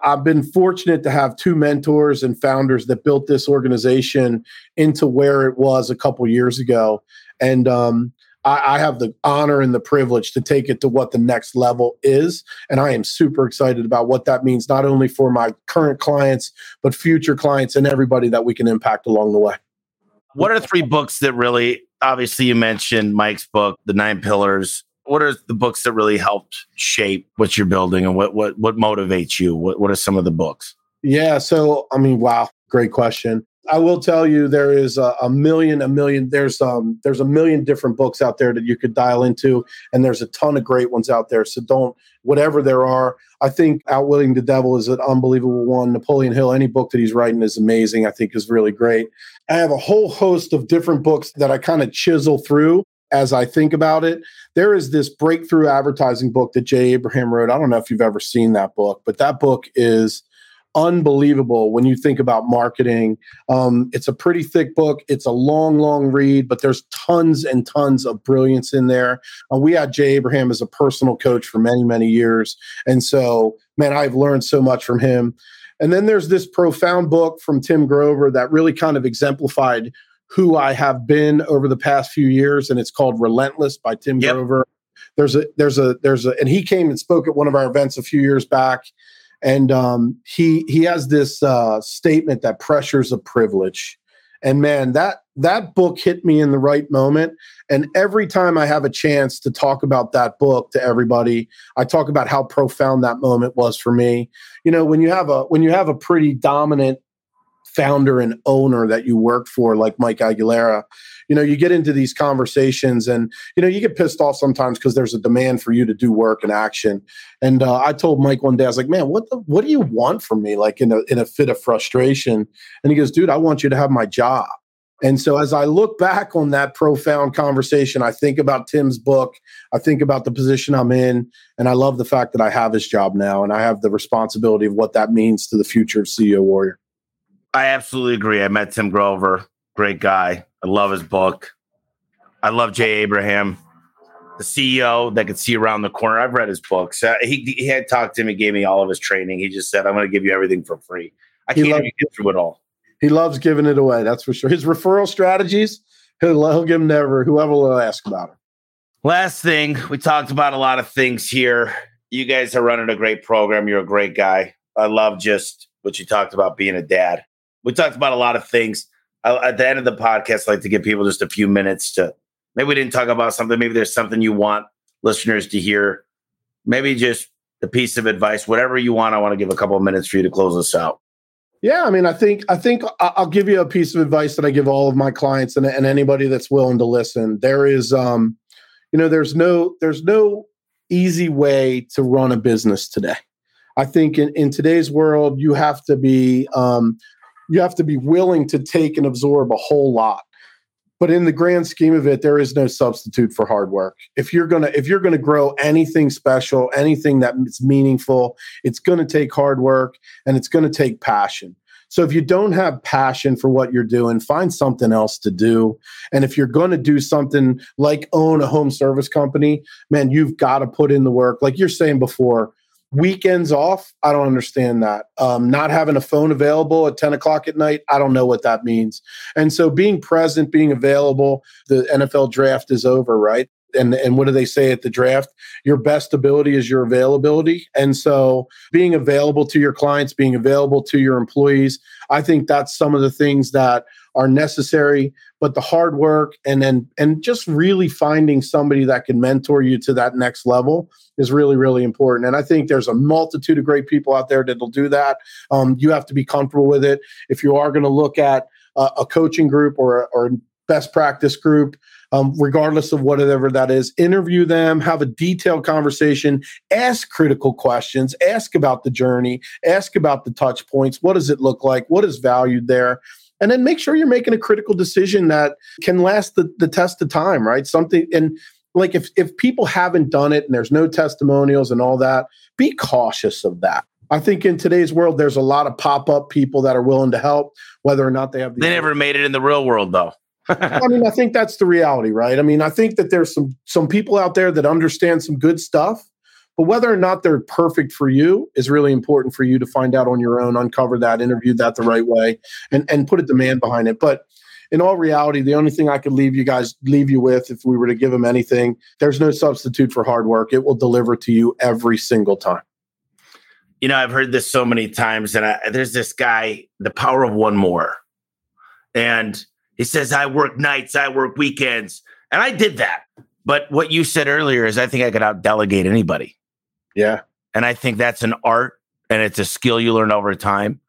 S1: I've been fortunate to have two mentors and founders that built this organization into where it was a couple years ago. And um, I, I, have the honor and the privilege to take it to what the next level is. And I am super excited about what that means, not only for my current clients, but future clients and everybody that we can impact along the way.
S3: What are three books that really, obviously, you mentioned Mike's book, The Nine Pillars. What are the books that really helped shape what you're building and what what what motivates you? What what are some of the books?
S1: Yeah, so I mean, wow, great question. I will tell you there is a, a, million, a million. There's um, there's a million different books out there that you could dial into, and there's a ton of great ones out there. So don't whatever there are. I think Outwitting the Devil is an unbelievable one. Napoleon Hill, any book that he's writing is amazing. I think is really great. I have a whole host of different books that I kind of chisel through as I think about it. There is this breakthrough advertising book that Jay Abraham wrote. I don't know if you've ever seen that book, but that book is unbelievable when you think about marketing. Um, it's a pretty thick book. It's a long, long read, but there's tons and tons of brilliance in there. Uh, we had Jay Abraham as a personal coach for many, many years. And so, man, I've learned so much from him. And then there's this profound book from Tim Grover that really kind of exemplified who I have been over the past few years. And it's called Relentless by Tim yep. Grover. There's a, there's a, there's a, and he came and spoke at one of our events a few years back and um, he he has this uh, statement that pressures a privilege and man that that book hit me in the right moment and every time i have a chance to talk about that book to everybody i talk about how profound that moment was for me you know when you have a when you have a pretty dominant founder and owner that you work for like mike Agugliaro you know, you get into these conversations and, you know, you get pissed off sometimes because there's a demand for you to do work and action. And uh, I told Mike one day, I was like, man, what the, what do you want from me? Like in a, in a fit of frustration. And he goes, dude, I want you to have my job. And so as I look back on that profound conversation, I think about Tim's book, I think about the position I'm in, and I love the fact that I have his job now and I have the responsibility of what that means to the future of CEO Warrior.
S3: I absolutely agree. I met Tim Grover, great guy. I love his book. I love Jay Abraham, the CEO that could see around the corner. I've read his books. Uh, he, he had talked to me, gave me all of his training. He just said, I'm going to give you everything for free. I can't even get through it all.
S1: He loves giving it away. That's for sure. His referral strategies, he'll, he'll give them to whoever will ask about it.
S3: Last thing, we talked about a lot of things here. You guys are running a great program. You're a great guy. I love just what you talked about being a dad. We talked about a lot of things. I, at the end of the podcast, I like to give people just a few minutes to maybe we didn't talk about something. Maybe there's something you want listeners to hear. Maybe just a piece of advice, whatever you want. I want to give a couple of minutes for you to close this out.
S1: Yeah, I mean, I think I think I'll give you a piece of advice that I give all of my clients and, and anybody that's willing to listen. There is, um, you know, there's no there's no easy way to run a business today. I think in, in today's world, you have to be um, you have to be willing to take and absorb a whole lot. But in the grand scheme of it there is no substitute for hard work. If you're going to if you're going to grow anything special anything that's meaningful it's going to take hard work and it's going to take passion. So if you don't have passion for what you're doing find something else to do. And if you're going to do something like own a home service company man you've got to put in the work. Like you're saying before weekends off i don't understand that. Um, not having a phone available at 10 o'clock at night i don't know what that means. And so being present being available the nfl draft is over right? And and what do they say at the draft? Your best ability is your availability. And so being available to your clients being available to your employees i think that's some of the things that are necessary but the hard work and then and just really finding somebody that can mentor you to that next level is really really important and i think there's a multitude of great people out there that'll do that um, you have to be comfortable with it if you are going to look at a, coaching group or or best practice group um, regardless of whatever that is. Interview them, have a detailed conversation, ask critical questions, ask about the journey, ask about the touch points. What does it look like? What is valued there? And then make sure you're making a critical decision that can last the, the test of time, right? Something and like if if people haven't done it and there's no testimonials and all that, be cautious of that. I think in today's world, there's a lot of pop up people that are willing to help, whether or not they have.
S3: The they never made it in the real world, though.
S1: I mean, I think that's the reality, right? I mean, I think that there's some some people out there that understand some good stuff, but whether or not they're perfect for you is really important for you to find out on your own, uncover that, interview that the right way, and and put a demand behind it. But in all reality, the only thing I could leave you guys leave you with, if we were to give them anything, there's no substitute for hard work. It will deliver to you every single time.
S3: You know, I've heard this so many times, and I, there's this guy, the power of one more, and he says, "I work nights, I work weekends," and I did that. But what you said earlier is, I think I could out delegate anybody.
S1: Yeah,
S3: and I think that's an art, and it's a skill you learn over time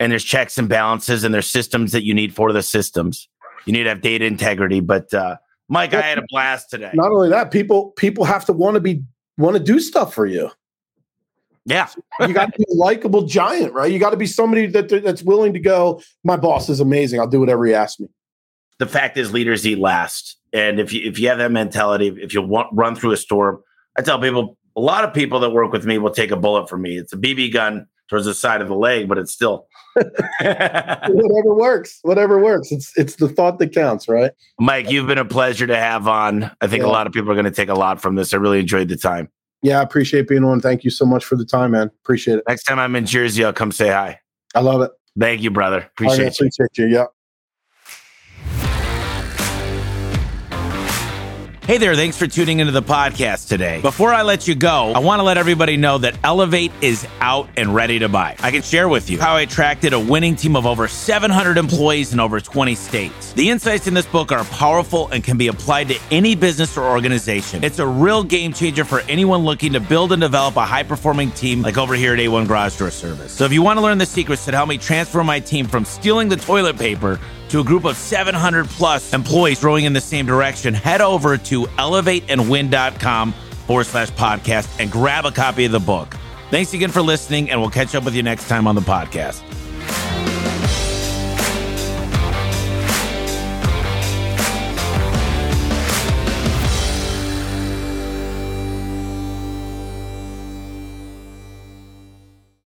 S3: and there's checks and balances and there's systems that you need for the systems. You need to have data integrity. But uh, Mike, I had a blast today.
S1: Not only that, people people have to want to be want to do stuff for you.
S3: Yeah,
S1: you got to be a likable giant, right? You got to be somebody that that's willing to go. My boss is amazing. I'll do whatever he asks me.
S3: The fact is, leaders eat last, and if you if you have that mentality, if you want run through a storm, I tell people a lot of people that work with me will take a bullet from me. It's a BB gun towards the side of the leg, but it's still
S1: whatever works. Whatever works. It's it's the thought that counts, right?
S3: Mike, you've been a pleasure to have on. I think yeah. a lot of people are going to take a lot from this. I really enjoyed the time.
S1: Yeah, I appreciate being on. Thank you so much for the time, man. Appreciate it.
S3: Next time I'm in Jersey, I'll come say hi.
S1: I love it.
S3: Thank you, brother. Appreciate,
S1: I appreciate you. Yeah.
S3: Hey there, thanks for tuning into the podcast today. Before I let you go, I want to let everybody know that Elevate is out and ready to buy. I can share with you how I attracted a winning team of over 700 employees in over 20 states. The insights in this book are powerful and can be applied to any business or organization. It's a real game changer for anyone looking to build and develop a high performing team like over here at A1 Garage Door Service. So if you want to learn the secrets that help me transfer my team from stealing the toilet paper to a group of 700 plus employees rowing in the same direction, head over to elevateandwin.com forward slash podcast and grab a copy of the book. Thanks again for listening, and we'll catch up with you next time on the podcast.